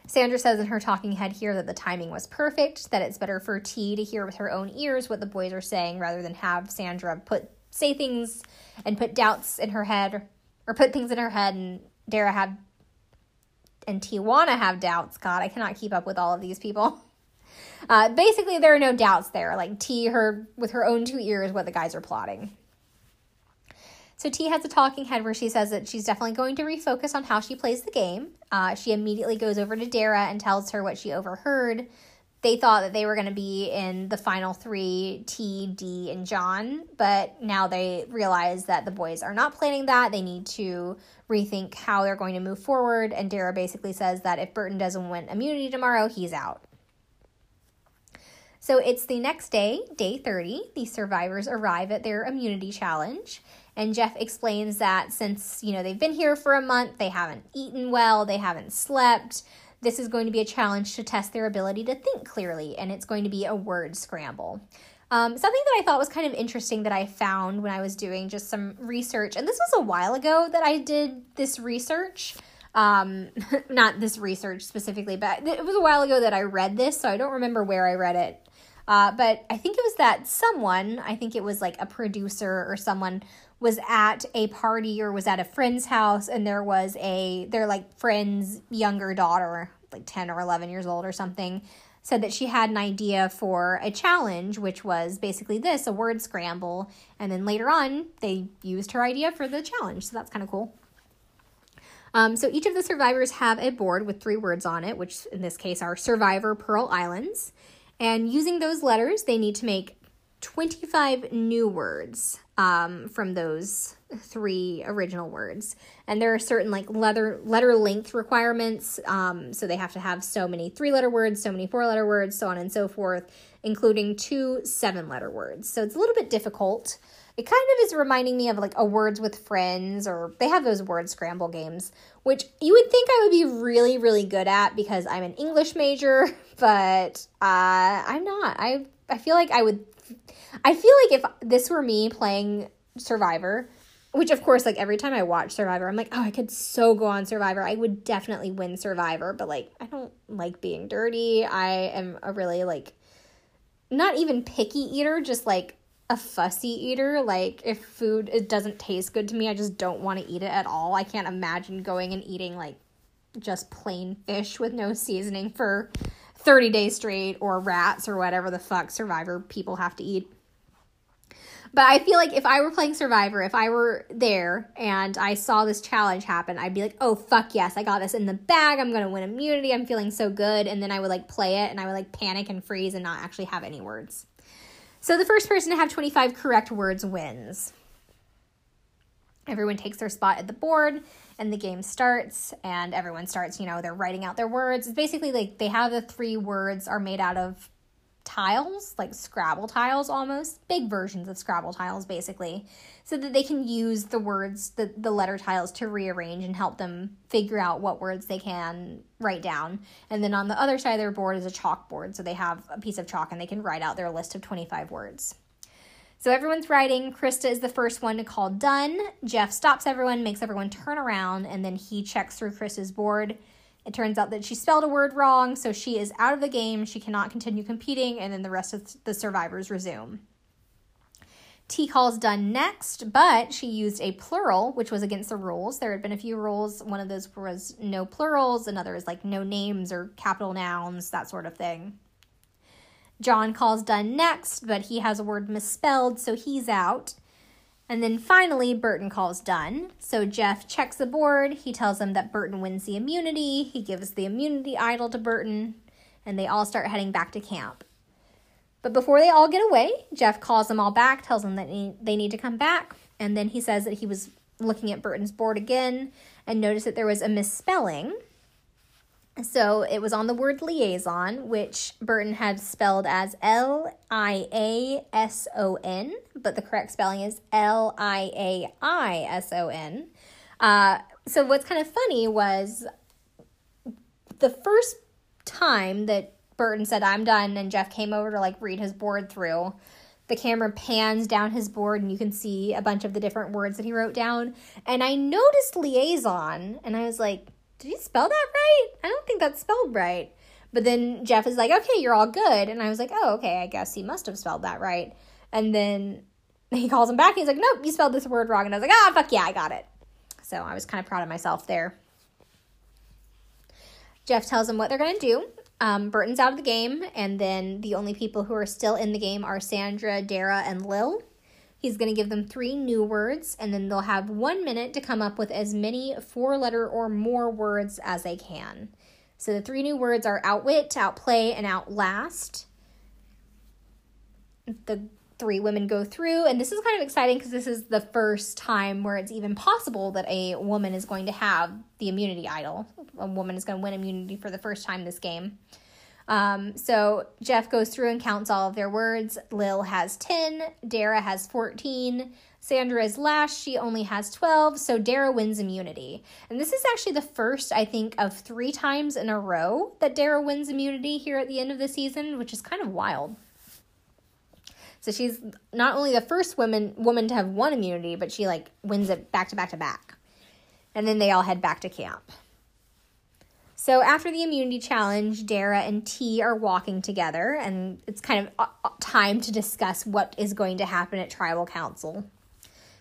Sandra says in her talking head here that the timing was perfect, that it's better for T to hear with her own ears what the boys are saying rather than have Sandra put say things and put doubts in her head or put things in her head and Darrah have and Tijuana have doubts. God, I cannot keep up with all of these people. *laughs* Uh, basically, there are no doubts there. Like T heard with her own two ears what the guys are plotting. So T has a talking head where she says that she's definitely going to refocus on how she plays the game. Uh, she immediately goes over to Darrah and tells her what she overheard. They thought that they were going to be in the final three T, D, and Jon, but now they realize that the boys are not planning that. They need to rethink how they're going to move forward. And Darrah basically says that if Burton doesn't win immunity tomorrow, he's out. So it's the next day, day 30. The survivors arrive at their immunity challenge. And Jeff explains that since, you know, they've been here for a month, they haven't eaten well, they haven't slept. This is going to be a challenge to test their ability to think clearly, and it's going to be a word scramble. Um, something that I thought was kind of interesting that I found when I was doing just some research, and this was a while ago that I did this research. Um, *laughs* not this research specifically, but it was a while ago that I read this, so I don't remember where I read it. Uh, but I think it was that someone, I think it was like a producer or someone, was at a party or was at a friend's house and there was a, their like friend's younger daughter, like 10 or 11 years old or something, said that she had an idea for a challenge, which was basically this a word scramble. And then later on, they used her idea for the challenge. So that's kind of cool. Um, so each of the survivors have a board with three words on it, which in this case are Survivor Pearl Islands. And using those letters, they need to make 25 new words um, from those three original words. And there are certain like letter letter length requirements. Um, so they have to have so many three letter words, so many four letter words, so on and so forth, including two seven letter words. So it's a little bit difficult. It kind of is reminding me of like a Words with Friends, or they have those word scramble games, which you would think I would be really, really good at because I'm an English major, *laughs* but uh, I'm not. I I feel like I would I feel like if this were me playing Survivor, which of course like every time I watch Survivor, I'm like, "Oh, I could so go on Survivor. I would definitely win Survivor." But like I don't like being dirty. I am a really like not even picky eater, just like a fussy eater. Like if food it doesn't taste good to me, I just don't want to eat it at all. I can't imagine going and eating like just plain fish with no seasoning for 30 days straight or rats or whatever the fuck survivor people have to eat. But I feel like if I were playing Survivor, if I were there and I saw this challenge happen, I'd be like, oh, fuck yes, I got this in the bag. I'm going to win immunity. I'm feeling so good. And then I would like play it and I would like panic and freeze and not actually have any words. So the first person to have 25 correct words wins. Everyone takes their spot at the board and the game starts and everyone starts, you know, they're writing out their words. It's basically like they have the three words are made out of tiles, like Scrabble tiles almost, big versions of Scrabble tiles basically, so that they can use the words, the, the letter tiles to rearrange and help them figure out what words they can write down. And then on the other side of their board is a chalkboard, so they have a piece of chalk and they can write out their list of 25 words. So everyone's writing. Christa is the first one to call done. Jeff stops everyone, makes everyone turn around, and then he checks through Christa's board it turns out that she spelled a word wrong, so she is out of the game. She cannot continue competing, and then the rest of the survivors resume. T calls done next, but she used a plural, which was against the rules. There had been a few rules. One of those was no plurals, another is like no names or capital nouns, that sort of thing. Jon calls done next, but he has a word misspelled, so he's out. And then finally, Burton calls done. So Jeff checks the board. He tells him that Burton wins the immunity. He gives the immunity idol to Burton, and they all start heading back to camp. But before they all get away, Jeff calls them all back, tells them that they need to come back, and then he says that he was looking at Burton's board again and noticed that there was a misspelling. So it was on the word liaison, which Burton had spelled as L I A S O N, but the correct spelling is L I A I S O N. Uh, so what's kind of funny was the first time that Burton said, I'm done, and Jeff came over to like read his board through. The camera pans down his board and you can see a bunch of the different words that he wrote down. And I noticed liaison and I was like, did you spell that right? I don't think that's spelled right. But then Jeff is like, okay, you're all good. And I was like, oh, okay, I guess he must have spelled that right. And then *laughs* he calls him back. he's like, nope, you spelled this word wrong. And I was like, ah, fuck yeah, I got it. So I was kind of proud of myself there. Jeff tells him what they're going to do. Um, Burton's out of the game, and then the only people who are still in the game are Sandra, Darrah, and Lil. He's going to give them three new words, and then they'll have one minute to come up with as many four letter or more words as they can. So the three new words are outwit, outplay, and outlast. The three women go through, and this is kind of exciting because this is the first time where it's even possible that a woman is going to have the immunity idol. A woman is going to win immunity for the first time this game. Um, so Jeff goes through and counts all of their words. Lil has 10, Darrah has 14, Sandra is last, she only has 12, so Darrah wins immunity. And this is actually the first, I think, of three times in a row that Darrah wins immunity here at the end of the season, which is kind of wild. So she's not only the first woman woman to have one immunity, but she like wins it back to back to back. And then they all head back to camp. So after the immunity challenge, Darrah and T are walking together, and it's kind of uh, uh, time to discuss what is going to happen at tribal council.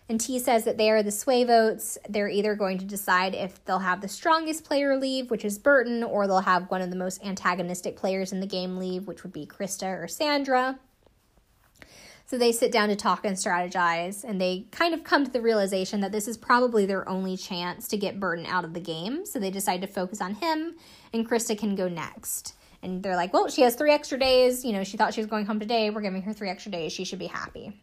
And T says that they are the sway votes. They're either going to decide if they'll have the strongest player leave, which is Burton, or they'll have one of the most antagonistic players in the game leave, which would be Christa or Sandra. So they sit down to talk and strategize, and they kind of come to the realization that this is probably their only chance to get Burton out of the game. So they decide to focus on him, and Christa can go next. And they're like, well, she has three extra days. You know, she thought she was going home today. We're giving her three extra days. She should be happy.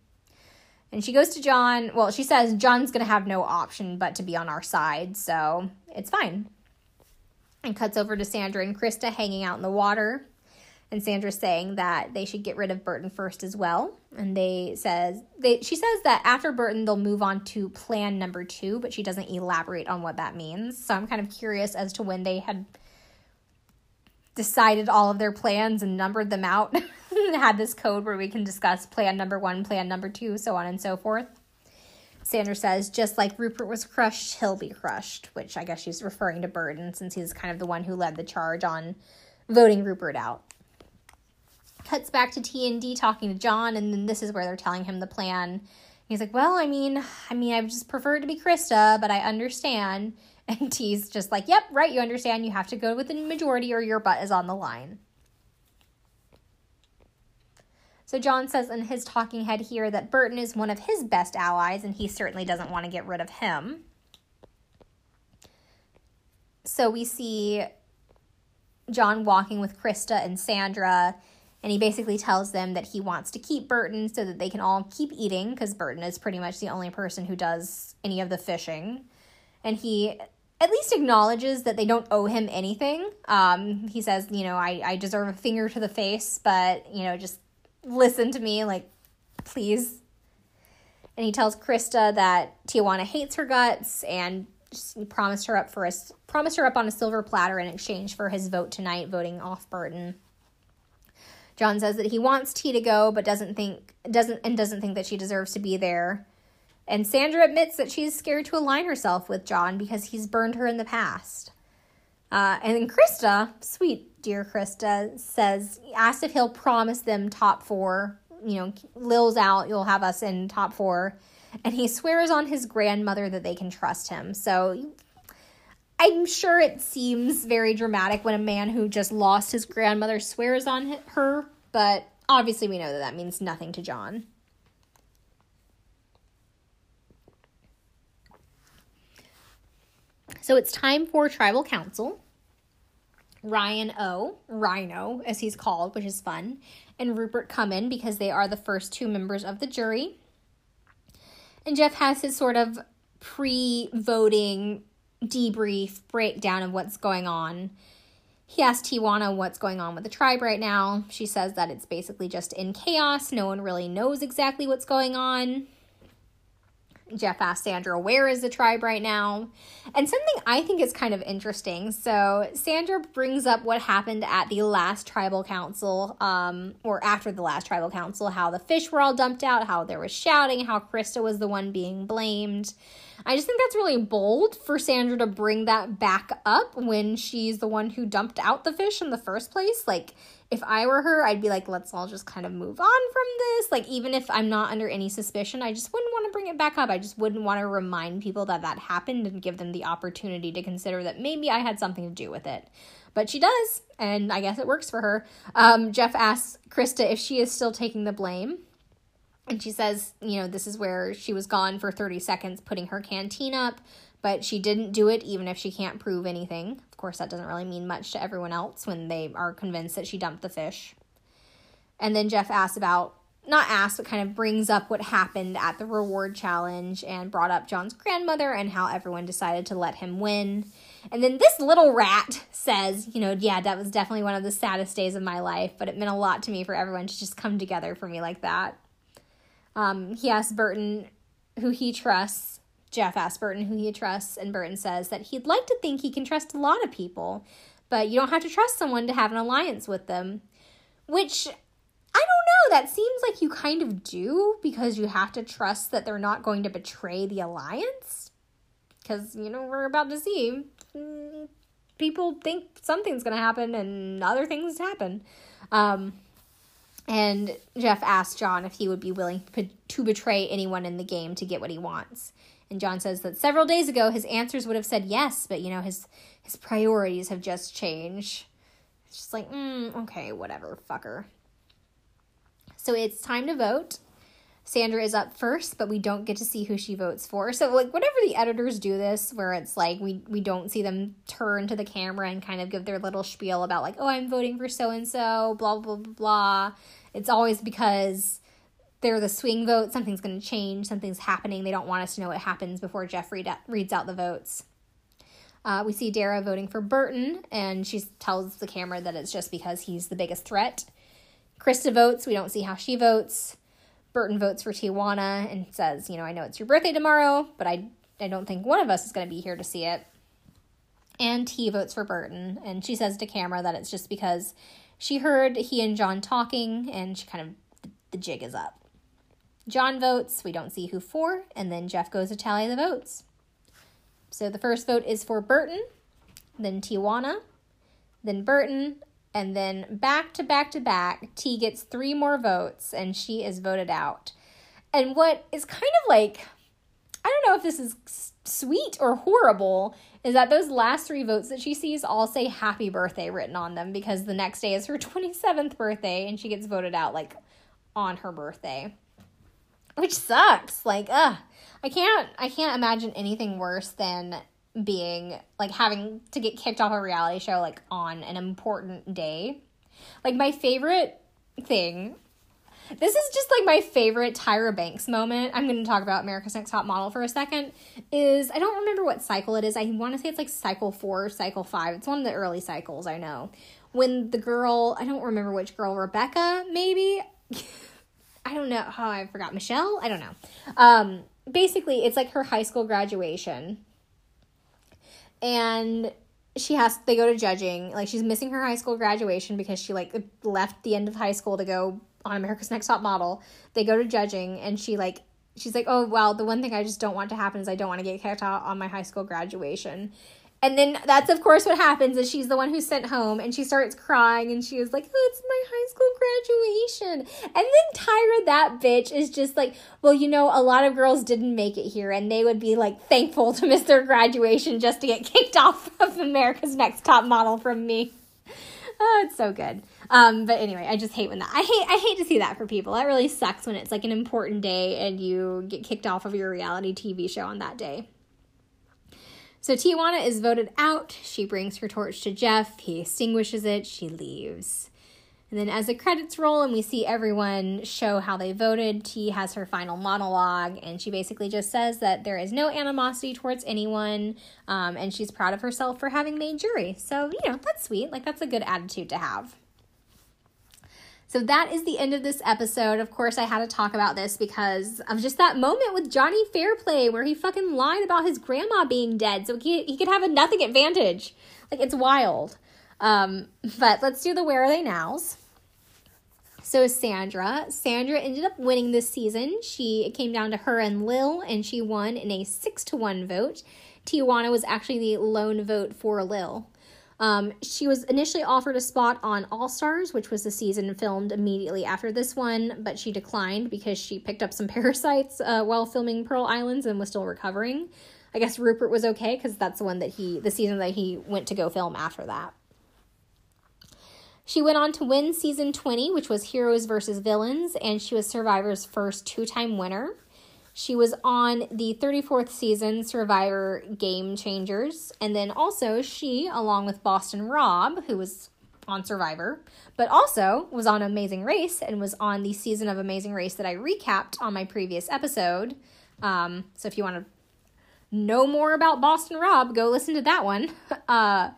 And she goes to Jon. Well, she says Jon's going to have no option but to be on our side, so it's fine. And cuts over to Sandra and Christa hanging out in the water and Sandra's saying that they should get rid of Burton first as well. And they says they she says that after Burton they'll move on to plan number 2, but she doesn't elaborate on what that means. So I'm kind of curious as to when they had decided all of their plans and numbered them out. *laughs* had this code where we can discuss plan number one, plan number two, so on and so forth. Sandra says, just like Rupert was crushed, he'll be crushed, which I guess she's referring to Burton since he's kind of the one who led the charge on voting Rupert out. Cuts back to T and D talking to Jon, and then this is where they're telling him the plan. He's like, "Well, I mean, I mean, I just prefer to be Christa, but I understand." *laughs* And T's just like, "Yep, right. You understand. You have to go with the majority, or your butt is on the line." So Jon says in his talking head here that Burton is one of his best allies, and he certainly doesn't want to get rid of him. So we see Jon walking with Christa and Sandra, and he basically tells them that he wants to keep Burton so that they can all keep eating, because Burton is pretty much the only person who does any of the fishing. And he at least acknowledges that they don't owe him anything. Um, he says, you know, I, I deserve a finger to the face, but, you know, just listen to me, like, please. And he tells Christa that Tijuana hates her guts and promised her up for a promised her up on a silver platter in exchange for his vote tonight, voting off Burton. Jon says that he wants T to go, but doesn't think doesn't and doesn't think that she deserves to be there. And Sandra admits that she's scared to align herself with Jon because he's burned her in the past. Uh, and then Christa, sweet dear Christa, says, asked if he'll promise them top four. You know, Lil's out, you'll have us in top four. And he swears on his grandmother that they can trust him. So I'm sure it seems very dramatic when a man who just lost his grandmother swears on her, but obviously we know that that means nothing to Jon. So it's time for tribal council. Ryan O, Rhino, as he's called, which is fun, and Rupert come in because they are the first two members of the jury. And Jeff has his sort of pre voting debrief breakdown of what's going on. He asks Tijuana what's going on with the tribe right now. She says that it's basically just in chaos. No one really knows exactly what's going on. Jeff asked Sandra, where is the tribe right now? And something I think is kind of interesting. So, Sandra brings up what happened at the last tribal council, um, or after the last tribal council, how the fish were all dumped out, how there was shouting, how Christa was the one being blamed. I just think that's really bold for Sandra to bring that back up when she's the one who dumped out the fish in the first place. Like, if I were her, I'd be like, let's all just kind of move on from this. Like, even if I'm not under any suspicion, I just wouldn't want to bring it back up. I just wouldn't want to remind people that that happened and give them the opportunity to consider that maybe I had something to do with it. But she does, and I guess it works for her. Um, Jeff asks Christa if she is still taking the blame. And she says, you know, this is where she was gone for 30 seconds putting her canteen up, but she didn't do it even if she can't prove anything. Of course, that doesn't really mean much to everyone else when they are convinced that she dumped the fish. And then Jeff asks about, not asks, but kind of brings up what happened at the reward challenge and brought up Jon's grandmother and how everyone decided to let him win. And then this little rat says, you know, yeah, that was definitely one of the saddest days of my life, but it meant a lot to me for everyone to just come together for me like that. Um, he asks Burton who he trusts. Jeff asks Burton who he trusts, and Burton says that he'd like to think he can trust a lot of people, but you don't have to trust someone to have an alliance with them. Which I don't know, that seems like you kind of do because you have to trust that they're not going to betray the alliance. Because, you know, we're about to see mm, people think something's going to happen and other things happen. Um, and Jeff asked Jon if he would be willing to betray anyone in the game to get what he wants. And Jon says that several days ago his answers would have said yes, but you know his his priorities have just changed. It's just like, mm, okay, whatever, fucker. So it's time to vote. Sandra is up first, but we don't get to see who she votes for. So like whenever the editors do this where it's like we we don't see them turn to the camera and kind of give their little spiel about like, "Oh, I'm voting for so and so, blah blah blah blah." It's always because they're the swing vote, something's going to change, something's happening. They don't want us to know what happens before Jeff read, reads out the votes. Uh, we see Darrah voting for Burton, and she tells the camera that it's just because he's the biggest threat. Christa votes. We don't see how she votes. Burton votes for Tijuana and says, you know, I know it's your birthday tomorrow, but I, I don't think one of us is going to be here to see it. And T votes for Burton, and she says to camera that it's just because She heard he and Jon talking, and she kind of, the jig is up. Jon votes, we don't see who for, and then Jeff goes to tally the votes. So the first vote is for Burton, then Tijuana, then Burton, and then back to back to back, T gets three more votes and she is voted out. And what is kind of like, I don't know if this is sweet or horrible, is that those last three votes that she sees all say happy birthday written on them because the next day is her *laughs* 27th birthday and she gets voted out like on her birthday. Which sucks. Like, ugh. I can't I can't imagine anything worse than being like having to get kicked off a reality show like on an important day. Like my favorite thing this is just like my favorite Tyra Banks moment. I'm going to talk about America's Next Top Model for a second. Is I don't remember what cycle it is. I want to say it's like cycle four, cycle five. It's one of the early cycles. I know when the girl. I don't remember which girl. Rebecca, maybe. *laughs* I don't know how oh, I forgot Michelle. I don't know. Um, basically, it's like her high school graduation, and she has they go to judging like she's missing her high school graduation because she like left the end of high school to go on America's Next Top Model. They go to judging and she like she's like, "Oh, well, the one thing I just don't want to happen is I don't want to get kicked out on my high school graduation." And then that's of course what happens is she's the one who's sent home and she starts crying and she is like, oh, it's my high school graduation. And then Tyra, that bitch, is just like, well, you know, a lot of girls didn't make it here and they would be like thankful to *laughs* miss their graduation just to get kicked *laughs* off of America's Next Top Model from me. Oh, it's so good. Um, but anyway, I just hate when that I hate I hate to see that for people. That really sucks when it's like an important day and you get kicked off of your reality TV show on that day. So Tijuana is voted out. She brings her torch to Jeff. He extinguishes it. She leaves. And then as the credits roll and we see everyone show how they voted, T has her final monologue and she basically just says that there is no animosity towards anyone um, and she's proud of herself for having made jury. So, you know, that's sweet. Like, that's a good attitude to have. So that is the end of this episode. Of course, I had to talk about this because of just that moment with Johnny Fairplay where he fucking lied about his grandma being dead so he, he could have a nothing advantage. Like, it's wild. Um, but let's do the Where Are They Nows. So Sandra, Sandra ended up winning this season. She it came down to her and Lil, and she won in a six to one vote. Tijuana was actually the lone vote for Lil. Um, she was initially offered a spot on All Stars, which was the season filmed immediately after this one, but she declined because she picked up some *laughs* parasites uh, while filming Pearl Islands and was still recovering. I guess Rupert was okay because that's the one that he, the season that he went to go film after that. She went on to win season 20, which was Heroes versus Villains, and she was Survivor's first two time winner. She was on the 34th season Survivor Game Changers. And then also, she, along with Boston Rob, who was on Survivor, but also was on Amazing Race and was on the season of Amazing Race that I recapped on my previous episode. Um, so if you want to know more about Boston Rob, go listen to that one. *laughs* Uh,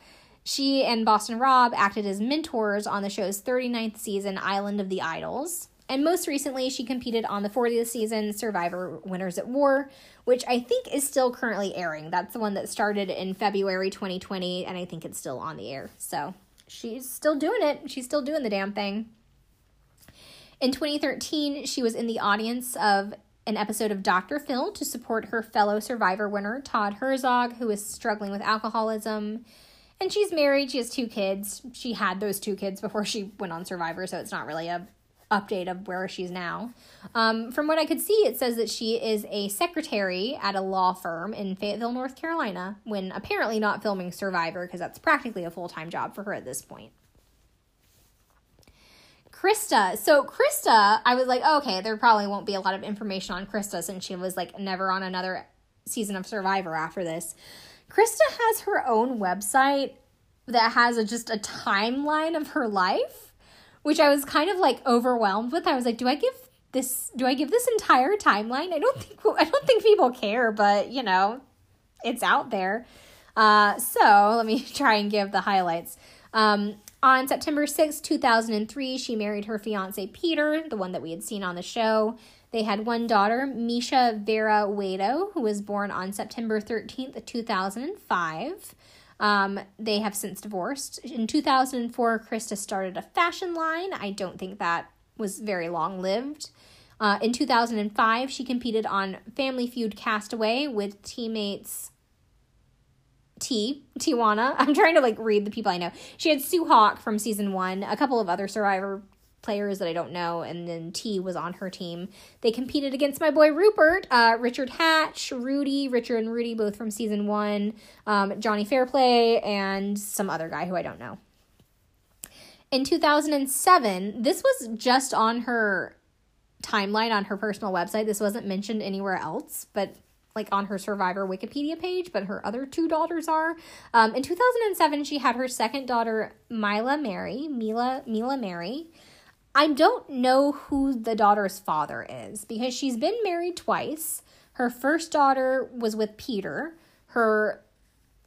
she and Boston Rob acted as mentors on the show's 39th season, Island of the Idols. And most recently, she competed on the 40th season Survivor Winners at War, which I think is still currently airing. That's the one that started in February 2020, and I think it's still on the air. So she's still doing it. She's still doing the damn thing. In 2013, she was in the audience of an episode of Dr. Phil to support her fellow Survivor winner, Todd Herzog, who is struggling with alcoholism. And she's married, she has two kids. She had those two kids before she went on Survivor, so it's not really a update of where she's now. Um, from what I could see, it says that she is a secretary at a law firm in Fayetteville, North Carolina, when apparently not filming Survivor because that's practically a full time job for her at this point. Christa. So Christa, I was like, oh, okay, there probably won't be a lot of information on Christa since she was like never on another season of Survivor after this. Christa has her own website that has a, just a timeline of her life which I was kind of like overwhelmed with. I was like, do I give this do I give this entire timeline? I don't think I don't think people care, but you know, it's out there. Uh, so let me *laughs* try and give the highlights. Um, on September 6, 2003, she married her fiance Peter, the one that we had seen on the show. They had one daughter, Misha Vera Wado, who was born on September 13th, 2005. Um, they have since divorced. In 2004, Krista started a fashion line. I don't think that was very long lived. Uh, in 2005, she competed on Family Feud Castaway with teammates T, Tijuana. *laughs* I'm trying to like read the people I know. She had Sue Hawk from season one, a couple of other Survivor players that I don't know, and then T was on her team. They competed against my boy Rupert, uh, Richard Hatch, Rudy, Richard and Rudy, both from season one, um, Johnny Fairplay, and some other guy who I don't know. In 2007, this was just on her timeline on her personal website. This wasn't mentioned anywhere else, but like on her survivor wikipedia page but her other two daughters are um, in 2007 she had her second daughter mila mary mila mila mary i don't know who the daughter's father is because she's been married twice her first daughter was with peter her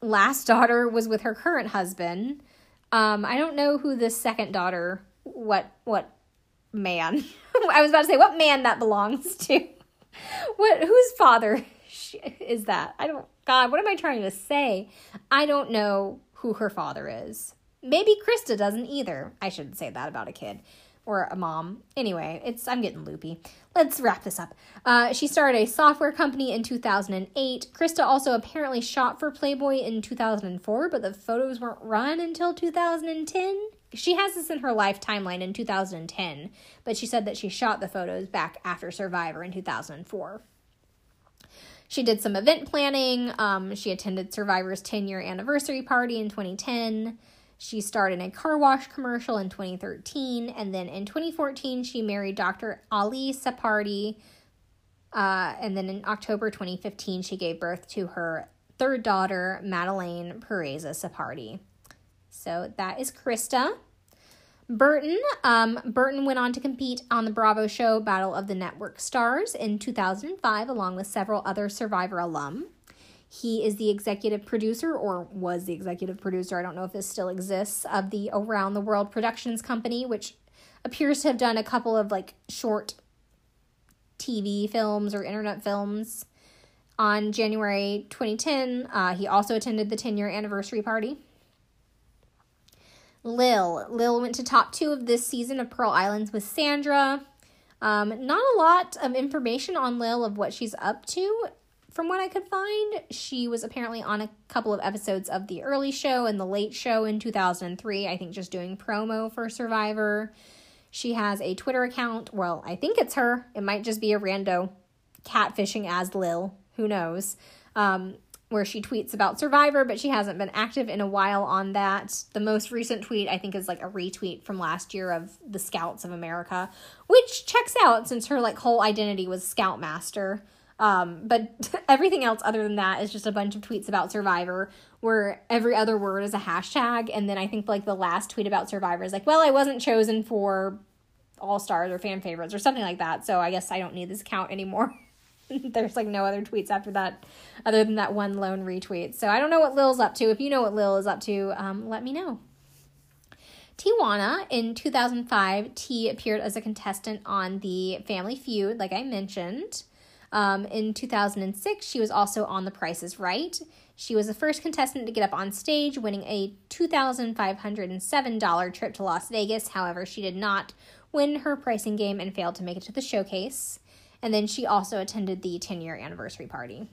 last *laughs* daughter was with her current husband um, i don't know who this second daughter what what man *laughs* i was about to say what man that belongs *laughs* to what whose father is that? I don't, God, what am I trying to say? I don't know who her father is. Maybe Christa doesn't either. I shouldn't say that about a kid or a mom. Anyway, it's I'm getting loopy. Let's wrap this up. Uh, she started a software company in 2008. Christa also apparently shot for Playboy in 2004, but the photos weren't run until 2010. She has this in her life timeline in 2010, but she said that she shot the photos back after Survivor in 2004. She did some event planning. Um, she attended Survivor's 10 year anniversary party in 2010. She starred in a car wash commercial in 2013. And then in 2014, she married Dr. Ali Sapardi. Uh, and then in October 2015, she gave birth to her third daughter, Madeleine Pereza Sapardi. So that is Christa. Burton. Um, Burton went on to compete on the Bravo show Battle of the Network Stars in 2005, along with several other Survivor alum. He is the executive producer, or was the executive producer, I don't know if this still exists, of the Around the World Productions Company, which appears to have done a couple of like short TV films or internet films. On January 2010, uh, he also attended the 10 year anniversary party. Lil. Lil went to top two of this season of Pearl Islands with Sandra. Um, not a lot of information on Lil of what she's up to. From what I could find, she was apparently on a couple of episodes of the early show and the late show in 2003, I think just doing promo for Survivor. She has a Twitter account. Well, I think it's her. It might just be a rando catfishing as Lil. Who knows? Um, where she tweets about Survivor, but she hasn't been active in a while on that. The most recent tweet, I think, is like a retweet from last year of the Scouts of America, which checks out since her like whole identity was Scoutmaster. Um, but *laughs* everything else other than that is just a bunch of tweets about Survivor where every other word is a hashtag. And then I think like the last tweet about Survivor is like, well, I wasn't chosen for all stars or fan favorites or something like that. So I guess I don't need this account anymore. *laughs* There's like no other tweets after that, other than that one lone retweet. So I don't know what Lil's up to. If you know what Lil is up to, um, let me know. Tijuana in 2005, T appeared as a contestant on the Family Feud, like I mentioned. Um, in 2006, she was also on The Price is Right. She was the first contestant to get up on stage, winning a $2,507 trip to Las Vegas. However, she did not win her pricing game and failed to make it to the showcase. And then she also attended the 10 year anniversary party.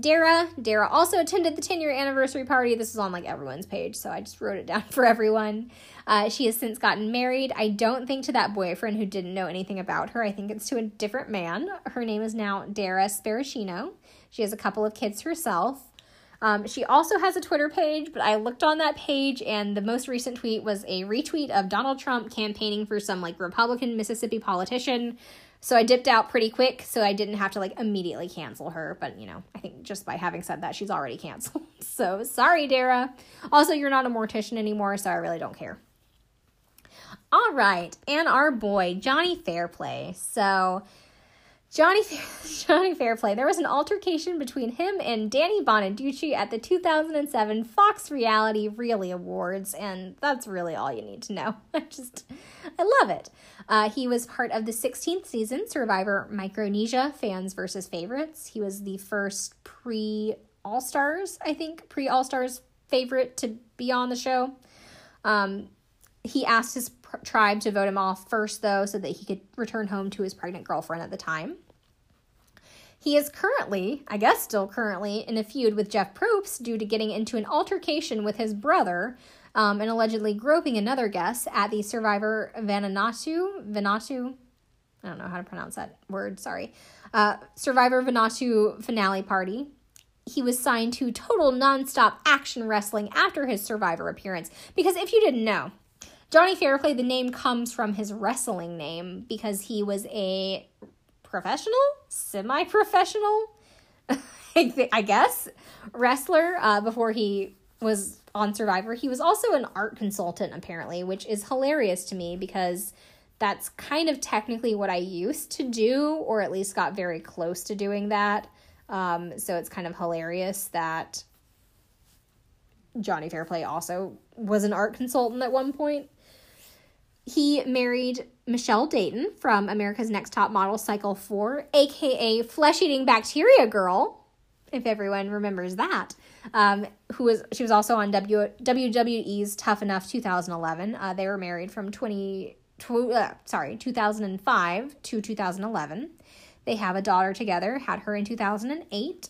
Darrah, Darrah also attended the 10 year anniversary party. This is on like everyone's page, so I just wrote it down *laughs* for everyone. Uh, she has since gotten married. I don't think to that boyfriend who didn't know anything about her. I think it's to a different man. Her name is now Darrah Sparacino. She has a couple of kids herself. Um, she also has a Twitter page, but I looked on that page and the most recent tweet was a retweet of Donald Trump campaigning for some like Republican Mississippi politician so I dipped out pretty quick so I didn't have to like immediately cancel her. But you know, I think just by having said that, she's already canceled. *laughs* so sorry, Darrah. Also, you're not a mortician anymore, so I really don't care. All right, and our boy, Johnny Fairplay. So Johnny *laughs* Johnny Fairplay. There was an altercation between him and Danny Bonaduce at the 2007 Fox Reality Really Awards, and that's really all you need to know. *laughs* I just I love it. Uh, he was part of the 16th season Survivor Micronesia Fans versus Favorites. He was the first pre All Stars, I think, pre All Stars favorite to be on the show. Um, he asked his pr- tribe to vote him off first, though, so that he could return home to his pregnant girlfriend at the time. He is currently, I guess still currently, in a feud with Jeff Probst due to getting into an altercation with his brother um, and allegedly groping another guest at the Survivor Vanuatu. Vanuatu? I don't know how to pronounce that word, sorry. Uh, Survivor Vanuatu finale party. He was signed to Total Nonstop Action Wrestling after his Survivor appearance. Because if you didn't know, Johnny Fairplay, the name comes from his wrestling name because he was a professional, semi professional, *laughs* I guess, wrestler uh, before he was on Survivor. He was also an art consultant, apparently, which is hilarious to me because that's kind of technically what I used to do, or at least got very close to doing that. Um, so it's kind of hilarious that Johnny Fairplay also was an art consultant at one point. He married Michelle Deighton from America's Next Top Model Cycle 4, aka Flesh Eating Bacteria Girl, if everyone remembers that. Um, who was she was also on w, WWE's Tough Enough 2011. Uh, they were married from 20 tw- uh, sorry 2005 to 2011. They have a daughter together. Had her in 2008.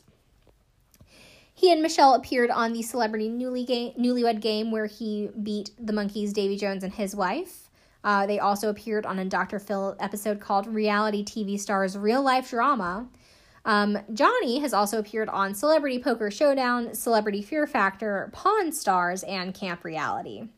He and Michelle appeared on the Celebrity Newly game, Newlywed Game, where he beat the Monkees Davy Jones, and his wife. Uh, they also appeared on a Dr. Phil episode called Reality TV Stars Real Life Drama. Um, Johnny has also appeared on Celebrity Poker Showdown, Celebrity Fear Factor, Pawn Stars, and Camp Reality.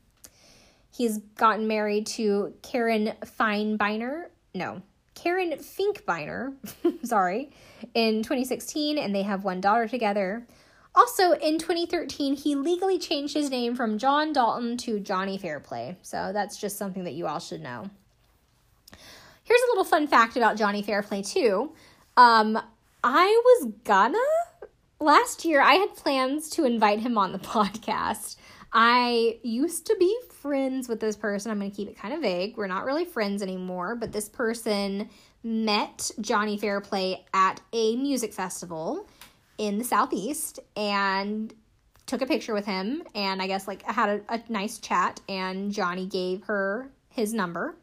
He's gotten married to Karen Feinbeiner, no, Karen Finkbeiner, *laughs* sorry, in 2016, and they have one daughter together. Also, in 2013, he legally changed his name from Jon Dalton to Johnny Fairplay. So that's just something that you all should know. Here's a little fun fact about Johnny Fairplay, too. Um, I was gonna, last year, I had plans to invite him on the *laughs* podcast. I used to be friends with this person. I'm going to keep it kind of vague. We're not really friends anymore, but this person met Johnny Fairplay at a music festival in the southeast and took a picture with him and i guess like had a, a nice chat and johnny gave her his number.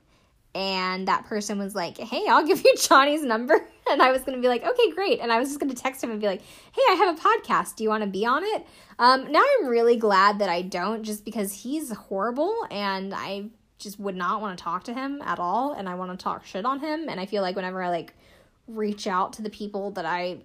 And that person was like hey i'll give you *laughs* johnny's number. *laughs* And i was going to be like okay great. And i was just going to text him and be like hey i have a podcast. Do you want to be on it? Um, now i'm really glad that i don't just because he's horrible and i just would not want to talk to him at all and i want to talk shit on him. And i feel like whenever i like reach out to the people that i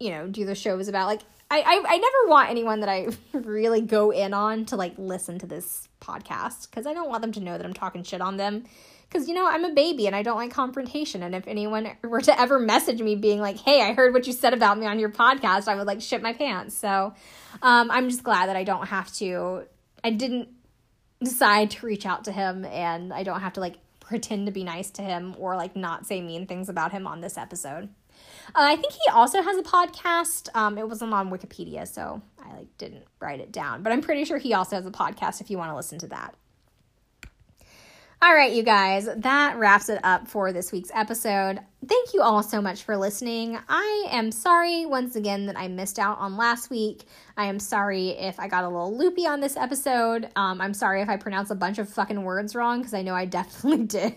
you know, do the shows about. Like, I, I, I never want anyone that I *laughs* really go in on to like listen to this podcast because I don't want them to know that I'm talking shit on them. Because, you know, I'm a baby and I don't like confrontation. And if anyone were to ever message me being like, hey, I heard what you said about me on your podcast, I would like shit my pants. So um, I'm just glad that I don't have to, I didn't decide to reach out to him and I don't have to like pretend to be nice to him or like not say mean things about him on this episode. Uh, I think he also has a podcast. Um, it wasn't on Wikipedia, so I like didn't write it down. But I'm pretty sure he also has a podcast if you want to listen to that. All right, you guys, that wraps it up for this week's episode. Thank you all so much for listening. I am sorry once again that I missed out on last week. I am sorry if I got a little loopy on this episode. Um, I'm sorry if I pronounced a bunch of fucking words wrong because I know I *laughs* definitely did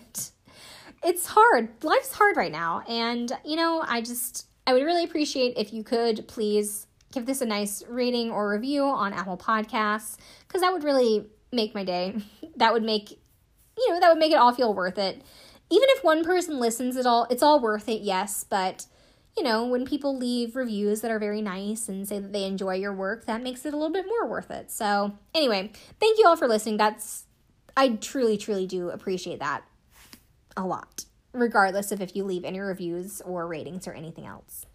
it's hard. Life's hard right now. And, you know, I just, I would really appreciate if you could please give this a nice rating or review on Apple Podcasts, because that would really make my day. *laughs* That would make, you know, that would make it all feel worth it. Even if one person listens at all, it's all worth it, yes, but you know, when people leave reviews that are very nice and say that they enjoy your work, that makes it a little bit more worth it. So, anyway, thank you all for listening. That's I truly truly do appreciate that a lot, regardless of if you leave any reviews or ratings or anything else.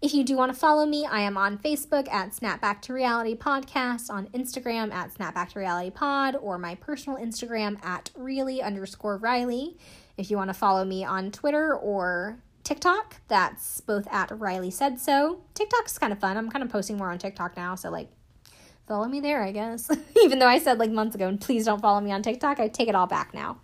If you do want to follow me, I am on Facebook at Snapback to Reality Podcast, on Instagram at Snapback to Reality Pod, or my personal Instagram at really underscore Riley. If you want to follow me on Twitter or TikTok, that's both at Riley Said So. TikTok's kind of fun. I'm kind of posting more on TikTok now, so like follow me there, I guess. *laughs* Even though I said like months ago, please don't follow me on TikTok, I take it all back now.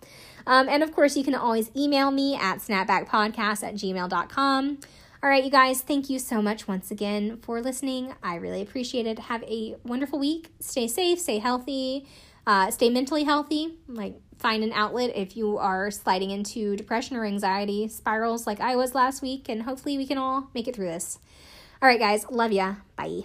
Um, and of course, you can always email me at snapbackpodcast at gmail.com. All right, you guys, thank you so much once again for listening. I really appreciate it. Have a wonderful week. Stay safe, stay healthy, uh, stay mentally healthy. Like, find an outlet if you are sliding into depression or anxiety spirals like I was last week, and hopefully we can all make it through this. All right, guys, love ya. Bye.